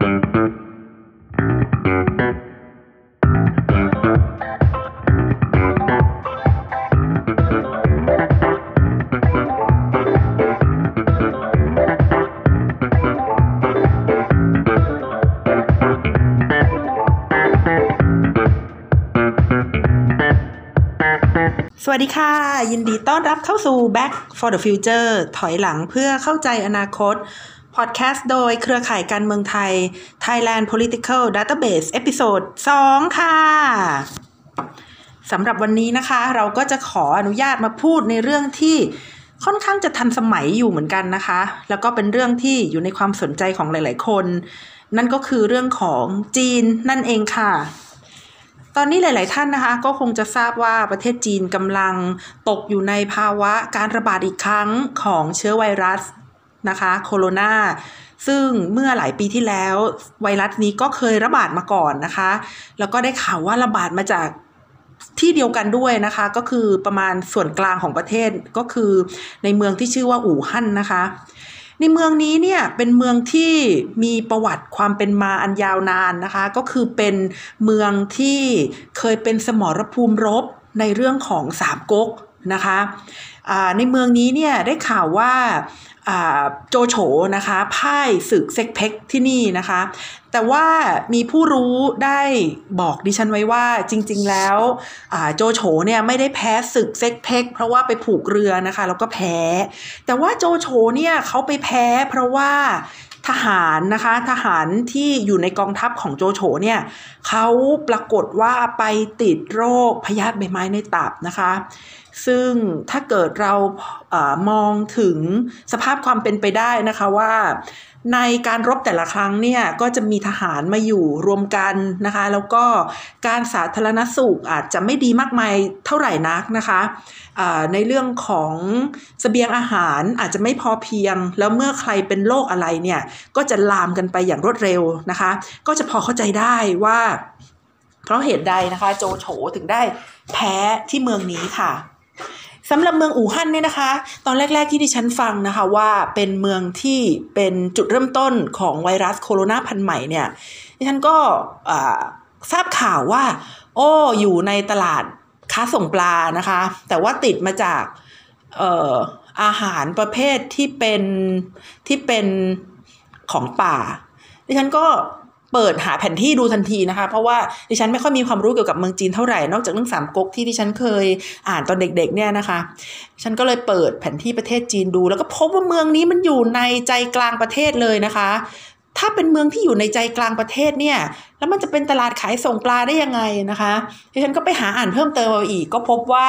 สวัสดีค่ะ ยินดีต้อนรับเข้าสู่ Back for the Future ถอยหลังเพื่อเข้าใจอนาคต พอดแคสต์โดยเครือข่ายการเมืองไทย Thailand Political Database episode 2ค่ะสำหรับวันนี้นะคะ เราก็จะขออนุญาตมาพูดในเรื่องที่ค่อนข้างจะทันสมัยอยู่เหมือนกันนะคะ แล้วก็เป็นเรื่องที่อยู่ในความสนใจของหลาย ๆ คน นั่นก็คือเรื่องของจีนนั่นเองค่ะ ตอนนี้หลาย ๆ ท่านนะคะ ก็คงจะทราบว่าประเทศจีนกำลังตกอยู่ในภาวะการระบาดอีกครั้งของเชื้อไวรัส นะคะโคโรนาซึ่งเมื่อหลายปีที่แล้ว ไวรัสนี้ก็เคยระบาดมาก่อนนะคะ แล้วก็ได้ข่าวว่าระบาดมาจากที่เดียวกันด้วยนะคะ ก็คือประมาณส่วนกลางของประเทศก็คือในเมืองที่ชื่อว่าอู่ฮั่นนะคะ ในเมืองนี้เนี่ยเป็นเมืองที่มีประวัติความเป็นมาอันยาวนานนะคะ ก็คือเป็นเมืองที่เคยเป็นสมรภูมิรบในเรื่องของสามก๊กนะคะในเมืองนี้เนี่ยได้ข่าวว่า โจโฉนะคะพ่ายศึกเซ็กเพ็กที่นี่นะคะ แต่ว่ามีผู้รู้ได้บอกดิฉันไว้ว่าจริง ๆ แล้วโจโฉเนี่ยไม่ได้แพ้ศึกเซ็กเพ็กเพราะว่าไปผูกเรือนะคะแล้วก็แพ้ แต่ว่าโจโฉเนี่ยเขาไปแพ้เพราะว่าทหารนะคะทหารที่อยู่ในกองทัพของโจโฉเนี่ยเขาปรากฏว่าไปติดโรคพยาธิใบไม้ในตับนะคะ ซึ่งถ้าเกิดเราอามองถึงสภาพความเป็นไปได้นะคะว่าในการรบแต่ละครั้งเนี่ยก็จะมีทหารมาอยู่รวมกันนะคะ แล้วก็การสาธารณสุขอาจจะไม่ดีมากมายเท่าไหร่นักนะคะในเรื่องของสเสบียงอาหารอาจจะไม่พอเพียง แล้วเมื่อใครเป็นโรคอะไรเนี่ยก็จะลามกันไปอย่างรวดเร็วนะคะ ก็จะพอเข้าใจได้ว่าเพราะเหตุใดนะคะ โจโฉถึงได้แพ้ที่เมืองนี้ค่ะ สำหรับเมืองอู่ฮั่นเนี่ยนะคะ ตอนแรก ๆที่ดิฉันฟังนะคะว่าเป็นเมืองที่เป็นจุดเริ่มต้นของไวรัสโคโรนาพันธุ์ใหม่เนี่ยดิฉันก็ทราบข่าวว่า โอ้อยู่ในตลาดค้าส่งปลานะคะ แต่ว่าติดมาจากอออาหารประเภทที่เป็นที่เป็นของป่าดิฉันก็ เปิดหาแผนที่ดูทันทีนะคะ เพราะว่าดิฉันไม่ค่อยมีความรู้เกี่ยวกับเมืองจีนเท่าไหร่ นอกจากเรื่องสามก๊กที่ดิฉันเคยอ่านตอนเด็กๆเนี่ยนะคะฉันก็เลยเปิดแผนที่ประเทศจีนดู แล้วก็พบว่าเมืองนี้มันอยู่ในใจกลางประเทศเลยนะคะ ถ้าเป็นเมืองที่อยู่ในใจกลางประเทศเนี่ย แล้วมันจะเป็นตลาดขายส่งปลาได้ยังไงนะคะดิฉันก็ไปหาอ่านเพิ่มเติมเอาอีก ก็พบว่า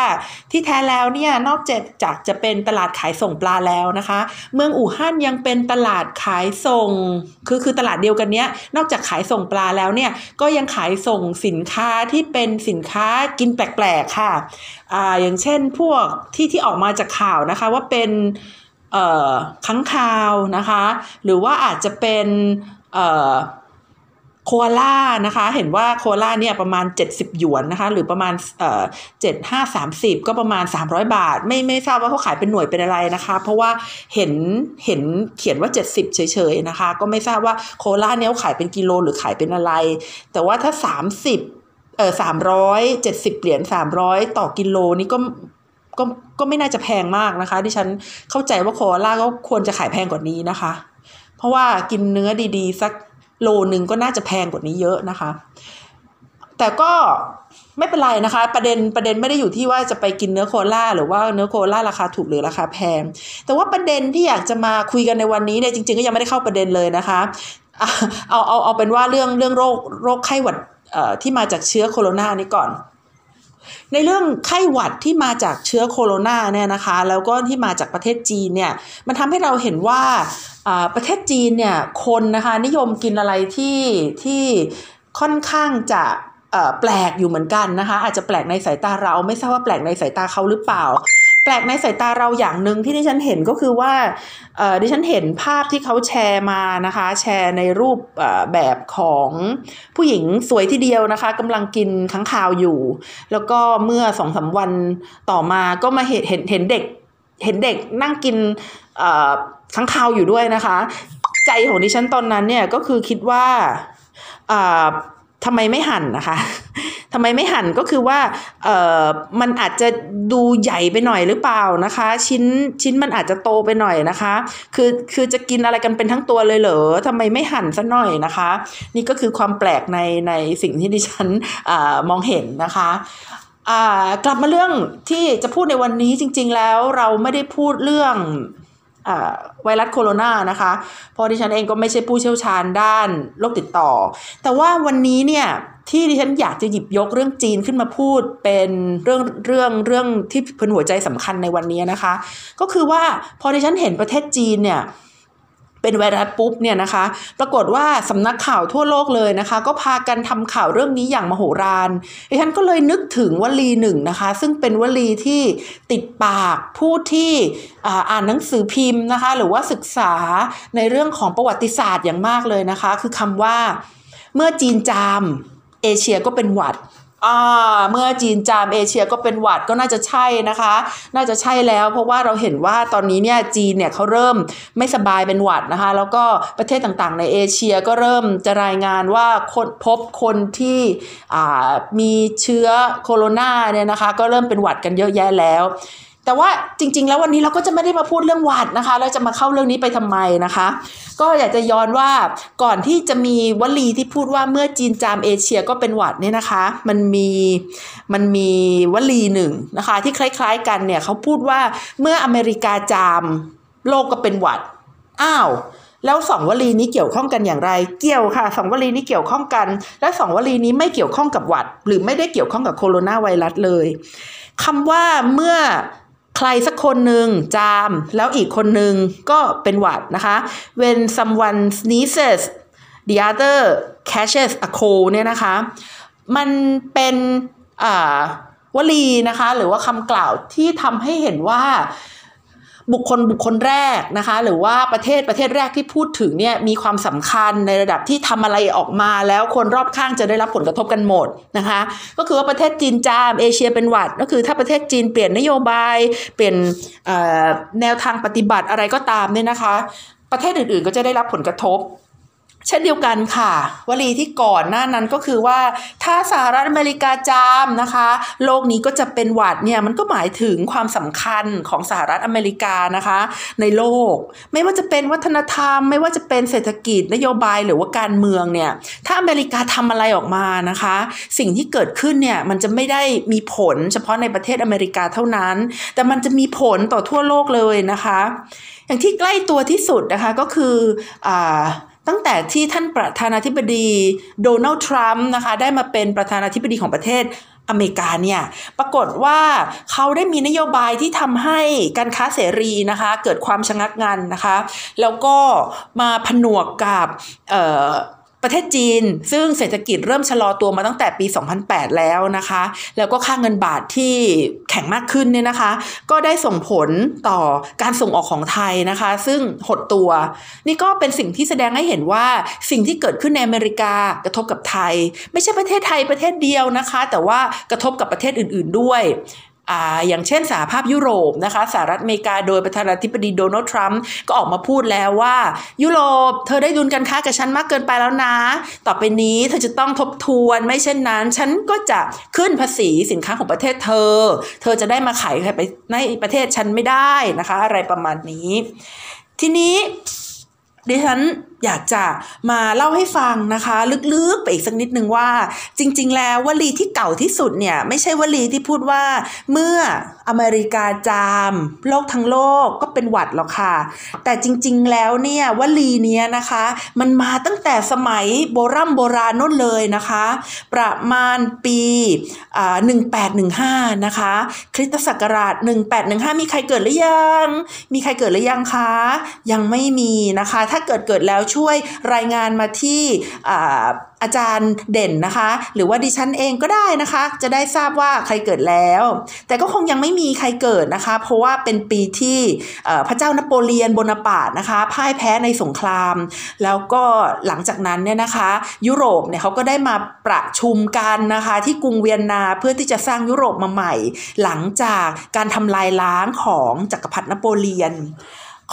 ที่แท้แล้วเนี่ยนอกจากจากจะเป็นตลาดขายส่งปลาแล้วนะคะ เมืองอู่ฮั่นยังเป็นตลาดขายส่ง คือคือตลาดเดียวกันเนี้ยนอกจากขายส่งปลาแล้วเนี่ยก็ยังขายส่งสินค้าที่เป็นสินค้ากินแปลกๆค่ะอ่าอย่างเช่นพวกที่ที่ออกมาจากข่าวนะคะว่าเป็น ค้างคาวนะคะ หรือว่าอาจจะเป็นโคอาล่านะคะ เห็นว่าโคอาล่าเนี่ยประมาณ 70 หยวนนะคะ หรือประมาณเอ่อเจ็ดห้าสามสิบก็ประมาณ 300 บาท ไม่ไม่ทราบว่าเขาขายเป็นหน่วยเป็นอะไรนะคะ เพราะว่าเห็นเห็นเขียนว่า 70 เฉยๆนะคะ ก็ไม่ทราบว่าโคอาล่าเนี่ยเขาขายเป็นกิโลหรือขายเป็นอะไร แต่ว่าถ้า 30เออสามร้อยเจ็ดสิบเหรียญสามร้อยต่อกิโลนี่ก็ ก็ก็ไม่น่าจะแพงมากนะคะ ที่ฉันเข้าใจว่าโคอาล่าก็ควรจะขายแพงกว่านี้นะคะ เพราะว่ากินเนื้อดีๆ สักโลหนึ่งก็น่าจะแพงกว่านี้เยอะนะคะ แต่ก็ไม่เป็นไรนะคะ ประเด็นประเด็นไม่ได้อยู่ที่ว่าจะไปกินเนื้อโคล่าหรือว่าเนื้อโคล่าราคาถูกหรือราคาแพง แต่ว่าประเด็นที่อยากจะมาคุยกันในวันนี้เนี่ยจริง ๆ ก็ยังไม่ได้เข้าประเด็นเลยนะคะ เอาเอาเอาเป็นว่าเรื่องเรื่องโรคโรคไข้หวัดที่มาจากเชื้อโคโรนานี้ก่อน ในเรื่องไข้หวัดที่มาจากเชื้อโคโรนาเนี่ยนะคะ แล้วก็ที่มาจากประเทศจีนเนี่ยมันทำให้เราเห็นว่าประเทศจีนเนี่ยคนนะคะนิยมกินอะไรที่ที่ค่อนข้างจะแปลกอยู่เหมือนกันนะคะ อาจจะแปลกในสายตาเราไม่ทราบว่าแปลกในสายตาเขาหรือเปล่า แปลกในสายตาเราอย่างหนึ่งที่ดิฉันเห็นก็คือว่าดิฉันเห็นภาพที่เขาแชร์มานะคะ แชร์ในรูปแบบของผู้หญิงสวยที่เดียวนะคะกำลังกินข้างคาวอยู่ แล้วก็เมื่อสองสาวันต่อมาก็มาเห็นเห็นเห็นเด็ก เห็นเด็กนั่งกินข้างคาวอยู่ด้วยนะคะ ใจของดิฉันตอนนั้นเนี่ยก็คือคิดว่า ทำไมไม่หั่นนะคะทำไมไม่หั่นก็คือว่าเออมันอาจจะดูใหญ่ไปหน่อยหรือเปล่านะคะ ชิ้นชิ้นมันอาจจะโตไปหน่อยนะคะ คือคือจะกินอะไรกันเป็นทั้งตัวเลยเหรอทำไมไม่หั่นซะหน่อยนะคะ นี่ก็คือความแปลกในในสิ่งที่ดิฉันอมองเห็นนะคะกลับมาเรื่องที่จะพูดในวันนี้จริง ๆ แล้วเราไม่ได้พูดเรื่อง ไวรัสโคโรนานะคะเพราะดิฉันเองก็ไม่ใช่ผู้เชี่ยวชาญด้านโรคติดต่อ แต่ว่าวันนี้เนี่ยที่ดิฉันอยากจะหยิบยกเรื่องจีนขึ้นมาพูดเป็นเรื่องเรื่องเรื่องที่เป็นหัวใจสำคัญในวันนี้นะคะ ก็คือว่าพอดิฉันเห็นประเทศจีนเนี่ย เป็นไวรัสปุ๊บเนี่ยนะคะ ปรากฏว่าสำนักข่าวทั่วโลกเลยนะคะ ก็พากันทำข่าวเรื่องนี้อย่างมโหฬารดิฉันก็เลยนึกถึงวลีหนึ่งนะคะ ซึ่งเป็นวลีที่ติดปากผู้ที่อ่านหนังสือพิมพ์นะคะ หรือว่าศึกษาในเรื่องของประวัติศาสตร์อย่างมากเลยนะคะ คือคำว่า เมื่อจีนจาม เอเชียก็เป็นหวัด อ่าเมื่อจีนจามเอเชียก็เป็นหวัดก็น่าจะใช่นะคะ น่าจะใช่แล้ว เพราะว่าเราเห็นว่าตอนนี้เนี่ยจีนเนี่ยเขาเริ่มไม่สบายเป็นหวัดนะคะ แล้วก็ประเทศต่างๆ ในเอเชียก็เริ่มจะรายงานว่าคนพบคนที่อ่ามีเชื้อโคโรนาเนี่ยนะคะ ก็เริ่มเป็นหวัดกันเยอะแยะแล้ว แต่ว่าจริง ๆ แล้ววันนี้เราก็จะไม่ได้มาพูดเรื่องวัดนะคะ เราจะมาเข้าเรื่องนี้ไปทำไมนะคะ ก็อยากจะย้อนว่าก่อนที่จะมีวลีที่พูดว่าเมื่อจีนจามเอเชียก็เป็นหวัดเนี่ยนะคะ มันมีมันมีวลีหนึ่งนะคะ ที่คล้าย ๆ กันเนี่ยเขาพูดว่าเมื่ออเมริกาจามโลกก็เป็นหวัดอ้าวแล้วสองวลีนี้เกี่ยวข้องกันอย่างไร เกี่ยวค่ะสองวลีนี้เกี่ยวข้องกัน และสองวลีนี้ไม่เกี่ยวข้องกับหวัด หรือไม่ได้เกี่ยวข้องกับโคโรนาไวรัสเลยคำว่าเมื่อ ใครสักคนหนึ่งจาม แล้วอีกคนหนึ่งก็เป็นหวัดนะคะ when someone sneezes the other catches a cold เนี่ยนะคะ มันเป็นวลีนะคะ หรือว่าคำกล่าวที่ทำให้เห็นว่า บุคคลบุคคลแรกนะคะ หรือว่าประเทศประเทศแรกที่พูดถึงเนี่ยมีความสำคัญในระดับที่ทำอะไรออกมาแล้วคนรอบข้างจะได้รับผลกระทบกันหมดนะคะ ก็คือว่าประเทศจีนจามเอเชียเป็นหวัด ก็คือถ้าประเทศจีนเปลี่ยนนโยบายเปลี่ยนแนวทางปฏิบัติอะไรก็ตามเนี่ยนะคะ ประเทศอื่นๆก็จะได้รับผลกระทบ เช่นเดียวกันค่ะ วลีที่ก่อนหน้านั้นก็คือว่า ถ้าสหรัฐอเมริกาจามนะคะ โลกนี้ก็จะเป็นหวัดเนี่ยมันก็หมายถึงความสำคัญของสหรัฐอเมริกานะคะ ในโลก ไม่ว่าจะเป็นวัฒนธรรม ไม่ว่าจะเป็นเศรษฐกิจนโยบายหรือว่าการเมืองเนี่ยถ้าอเมริกาทำอะไรออกมานะคะ สิ่งที่เกิดขึ้นเนี่ยมันจะไม่ได้มีผลเฉพาะในประเทศอเมริกาเท่านั้น แต่มันจะมีผลต่อทั่วโลกเลยนะคะ อย่างที่ใกล้ตัวที่สุดนะคะก็คืออ่า ตั้งแต่ที่ท่านประธานาธิบดีโดนัลด์ทรัมป์นะคะได้มาเป็นประธานาธิบดีของประเทศอเมริกาเนี่ยปรากฏว่าเขาได้มีนโยบายที่ทำให้การค้าเสรีนะคะเกิดความชะงักงันนะคะ แล้วก็มาผนวกกับ ประเทศจีน ซึ่งเศรษฐกิจเริ่มชะลอตัวมาตั้งแต่ปี 2008 แล้วนะคะ แล้วก็ค่าเงินบาทที่แข็งมากขึ้นเนี่ยนะคะ ก็ได้ส่งผลต่อการส่งออกของไทยนะคะ ซึ่งหดตัว นี่ก็เป็นสิ่งที่แสดงให้เห็นว่าสิ่งที่เกิดขึ้นในอเมริกากระทบกับไทย ไม่ใช่ประเทศไทยประเทศเดียวนะคะ แต่ว่ากระทบกับประเทศอื่น ๆด้วย อย่างเช่นสหภาพยุโรปนะคะสหรัฐอเมริกาโดยประธานาธิบดีโดนัลด์ทรัมป์ก็ออกมาพูดแล้วว่า ยุโรปเธอได้ดุลการค้ากับฉันมากเกินไปแล้วนะ ต่อไปนี้เธอจะต้องทบทวนไม่เช่นนั้น ฉันก็จะขึ้นภาษีสินค้าของประเทศเธอ เธอจะได้มาขายไปในประเทศฉันไม่ได้นะคะ อะไรประมาณนี้ ทีนี้ดิฉัน อยากจะมาเล่าให้ฟังนะคะ ลึกๆไปอีกสักนิดนึงว่า จริง ๆ แล้ววลีที่เก่าที่สุดเนี่ย ไม่ใช่วลีที่พูดว่า เมื่ออเมริกาจาม โลกทั้งโลกก็เป็นหวัดหรอกค่ะ แต่จริง ๆ แล้วเนี่ยวลีนี้นะคะ มันมาตั้งแต่สมัยโบรโบราณนู่นเลยนะคะ ประมาณปีหนึ่งแปดหนึ่งห้านะคะ คริสตศักราชหนึ่งแปดหนึ่งห้ามีใครเกิดหรือยัง มีใครเกิดหรือยังคะ ยังไม่มีนะคะ ถ้าเกิดเกิดแล้วช่วยรายงานมาที่อาจารย์เด่นนะคะ หรือว่าดิฉันเองก็ได้นะคะ จะได้ทราบว่าใครเกิดแล้ว แต่ก็คงยังไม่มีใครเกิดนะคะ เพราะว่าเป็นปีที่พระเจ้านโปเลียนโบนาปาร์ตนะคะพ่ายแพ้ในสงคราม แล้วก็หลังจากนั้นเนี่ยนะคะ ยุโรปเนี่ยเขาก็ได้มาประชุมกันนะคะที่กรุงเวียนนาเพื่อที่จะสร้างยุโรปมาใหม่ หลังจากการทำลายล้างของจักรพรรดินโปเลียน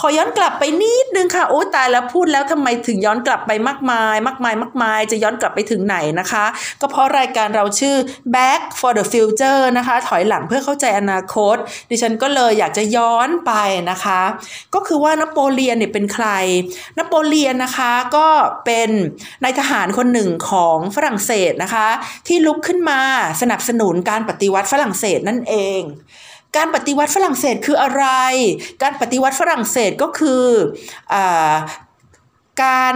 ขอย้อนกลับไปนิดนึงค่ะโอ้ตายแล้วพูดแล้วทำไมถึงย้อนกลับไปมากมาย มากมายมากมาย จะย้อนกลับไปถึงไหนนะคะ ก็เพราะรายการเราชื่อ Back for the Future นะคะ ถอยหลังเพื่อเข้าใจอนาคต ดิฉันก็เลยอยากจะย้อนไปนะคะ ก็คือว่านโปเลียนเนี่ยเป็นใคร นโปเลียนนะคะก็เป็นนายทหารคนหนึ่งของฝรั่งเศสนะคะ ที่ลุกขึ้นมาสนับสนุนการปฏิวัติฝรั่งเศสนั่นเอง การปฏิวัติฝรั่งเศสคืออะไร การปฏิวัติฝรั่งเศสก็คืออการ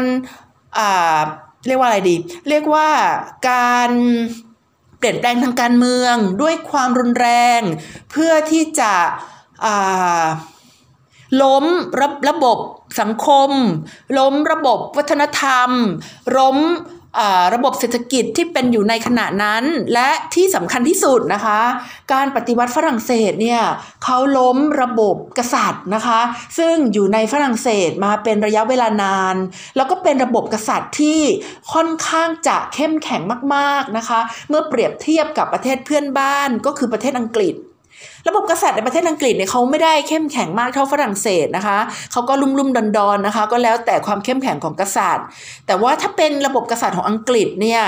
เรียกว่าอะไรดี เรียกว่าการเปลี่ยนแปลงทางการเมืองด้วยความรุนแรง เพื่อที่จะล้มระระบบสังคม ล้มระบบวัฒนธรรม ล้ม ระบบเศรษฐกิจที่เป็นอยู่ในขณะนั้น และที่สำคัญที่สุดนะคะ การปฏิวัติฝรั่งเศสเนี่ยเขาล้มระบบกษัตริย์นะคะ ซึ่งอยู่ในฝรั่งเศสมาเป็นระยะเวลานาน แล้วก็เป็นระบบกษัตริย์ที่ค่อนข้างจะเข้มแข็งมากๆนะคะ เมื่อเปรียบเทียบกับประเทศเพื่อนบ้านก็คือประเทศอังกฤษ ระบบกษัตริย์ในประเทศอังกฤษเนี่ยเขาไม่ได้เข้มแข็งมากเท่าฝรั่งเศสนะคะเขาก็ลุ่มลุ่มดอนดอนนะคะ ก็แล้วแต่ความเข้มแข็งของกษัตริย์ แต่ว่าถ้าเป็นระบบกษัตริย์ของอังกฤษเนี่ย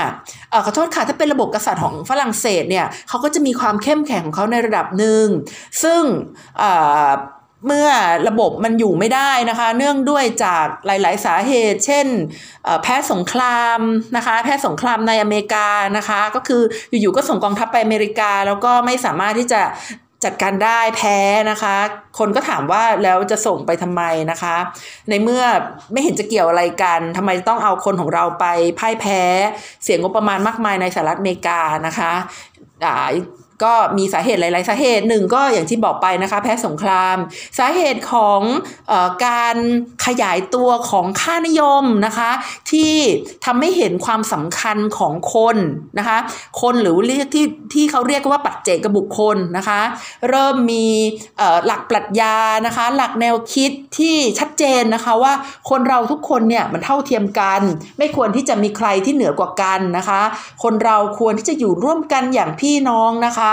ขอโทษค่ะถ้าเป็นระบบกษัตริย์ของฝรั่งเศสเนี่ยเขาก็จะมีความเข้มแข็งของเขาในระดับหนึ่งซึ่งเมื่อระบบมันอยู่ไม่ได้นะคะ เนื่องด้วยจากหลาย ๆ สาเหตุ เช่นแพ้สงครามนะคะ แพ้สงครามในอเมริกานะคะ ก็คืออยู่ ๆ ก็ส่งกองทัพไปอเมริกา แล้วก็ไม่สามารถที่จะ จัดการได้แพ้นะคะ คนก็ถามว่าแล้วจะส่งไปทำไมนะคะ ในเมื่อไม่เห็นจะเกี่ยวอะไรกันทำไมต้องเอาคนของเราไปพ่ายแพ้ เสียงงบประมาณมากมายในสหรัฐอเมริกานะคะ ก็มีสาเหตุหลาย ๆ สาเหตุหนึ่งก็อย่างที่บอกไปนะคะแพ้สงคราม สาเหตุของอการขยายตัวของค่านิยมนะคะ ที่ทำให้เห็นความสำคัญของคนนะคะ คนหรือเรียกที่ที่เขาเรียกว่าปัจเจกบุคคลนะคะ เริ่มมีหลักปรัชญานะคะ หลักแนวคิดที่ชัดเจนนะคะว่าคนเราทุกคนเนี่ยมันเท่าเทียมกัน ไม่ควรที่จะมีใครที่เหนือกว่ากันนะคะ คนเราควรที่จะอยู่ร่วมกันอย่างพี่น้องนะคะ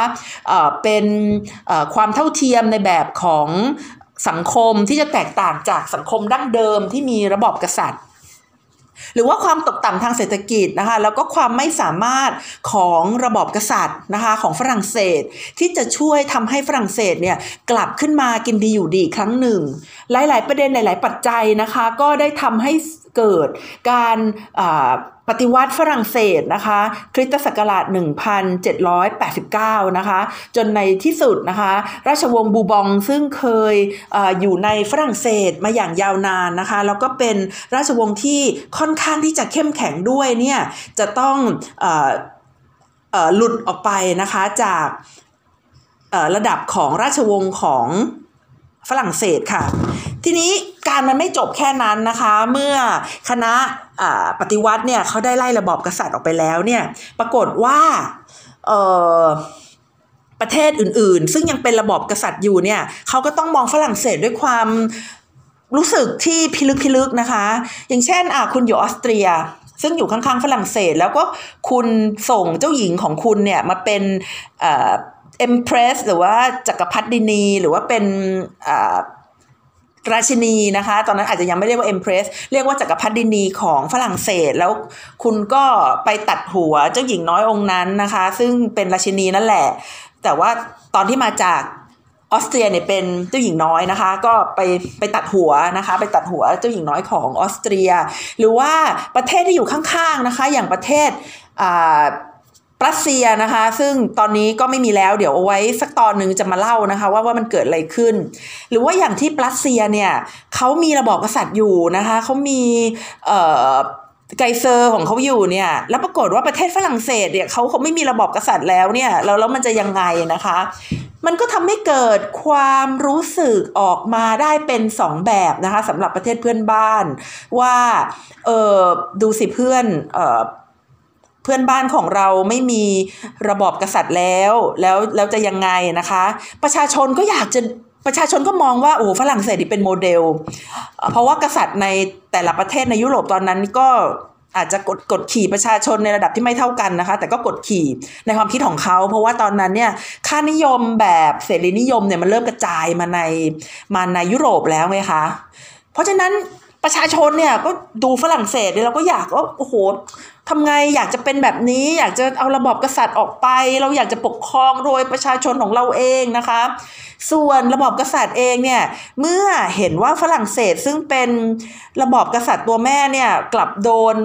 เป็นความเท่าเทียมในแบบของสังคมที่จะแตกต่างจากสังคมดั้งเดิมที่มีระบอบกษัตริย์หรือว่าความตกต่ำทางเศรษฐกิจนะคะแล้วก็ความไม่สามารถของระบอบกษัตริย์นะคะของฝรั่งเศสที่จะช่วยทำให้ฝรั่งเศสเนี่ยกลับขึ้นมากินดีอยู่ดีครั้งหนึ่ง หลาย ๆ ประเด็นหลาย ๆ ปัจจัยนะคะก็ได้ทำให้ เกิดการปฏิวัติฝรั่งเศสนะคะ คริสตศักราช 1789 นะคะ จนในที่สุดนะคะ ราชวงศ์บูบองซึ่งเคยออยู่ในฝรั่งเศสมาอย่างยาวนานนะคะ แล้วก็เป็นราชวงศ์ที่ค่อนข้างที่จะเข้มแข็งด้วยเนี่ย จะต้องอหลุดออกไปนะคะจากระดับของราชวงศ์ของฝรั่งเศสค่ะ ทีนี้การมันไม่จบแค่นั้นนะคะ เมื่อคณะปฏิวัติเนี่ยเขาได้ไล่ระบอบกษัตริย์ออกไปแล้วเนี่ยปรากฏว่าประเทศอื่นๆ ซึ่งยังเป็นระบอบกษัตริย์อยู่เนี่ยเขาก็ต้องมองฝรั่งเศสด้วยความรู้สึกที่พิลึกพิลึกนะคะ อย่างเช่นอะคุณอยู่ออสเตรีย ซึ่งอยู่ข้างๆฝรั่งเศส แล้วก็คุณส่งเจ้าหญิงของคุณเนี่ยมาเป็น empress หรือว่าจักรพรรดินีหรือว่าเป็น ราชินีนะคะ ตอนนั้นอาจจะยังไม่เรียกว่า empress เรียกว่าจักรพรรดินีของฝรั่งเศส แล้วคุณก็ไปตัดหัวเจ้าหญิงน้อยองค์นั้นนะคะ ซึ่งเป็นราชินีนั่นแหละ แต่ว่าตอนที่มาจากออสเตรียเนี่ยเป็นเจ้าหญิงน้อยนะคะ ก็ไปไปตัดหัวนะคะ ไปตัดหัวเจ้าหญิงน้อยของออสเตรีย หรือว่าประเทศที่อยู่ข้างๆนะคะ อย่างประเทศอ่า รัสเซียนะคะ ซึ่งตอนนี้ก็ไม่มีแล้วเดี๋ยวเอาไว้สักตอนหนึ่งจะมาเล่านะคะ ว่าว่ามันเกิดอะไรขึ้น หรือว่าอย่างที่รัสเซียเนี่ยเขามีระบอบกษัตริย์อยู่นะคะเขามีเอ่อไกเซอร์ของเขาอยู่เนี่ย แล้วปรากฏว่าประเทศฝรั่งเศสเนี่ยเขาเขาไม่มีระบอบกษัตริย์แล้วเนี่ยแล้วแล้วมันจะยังไงนะคะ มันก็ทำให้เกิดความรู้สึกออกมาได้เป็นสองแบบนะคะสำหรับประเทศเพื่อนบ้านว่าเออดูสิเพื่อนเออ เพื่อนบ้านของเราไม่มีระบอบกษัตริย์แล้วแล้วแล้วจะยังไงนะคะ ประชาชนก็อยากจะประชาชนก็มองว่าโอ้ฝรั่งเศสที่เป็นโมเดล เพราะว่ากษัตริย์ในแต่ละประเทศในยุโรปตอนนั้นก็อาจจะกดกดขี่ประชาชนในระดับที่ไม่เท่ากันนะคะ แต่ก็กดขี่ในความคิดของเขา เพราะว่าตอนนั้นเนี่ยค่านิยมแบบเสรีนิยมเนี่ยมันเริ่มกระจายมาในมาในยุโรปแล้วไงคะ เพราะฉะนั้นประชาชนเนี่ยก็ดูฝรั่งเศสเนี่ยเราก็อยากว่าโอ้โห ทำไงอยากจะเป็นแบบนี้ อยากจะเอาระบอบกษัตริย์ออกไป เราอยากจะปกครองโดยประชาชนของเราเองนะคะ ส่วนระบอบกษัตริย์เองเนี่ยเมื่อเห็นว่าฝรั่งเศสซึ่งเป็นระบอบกษัตริย์ตัวแม่เนี่ยกลับโดน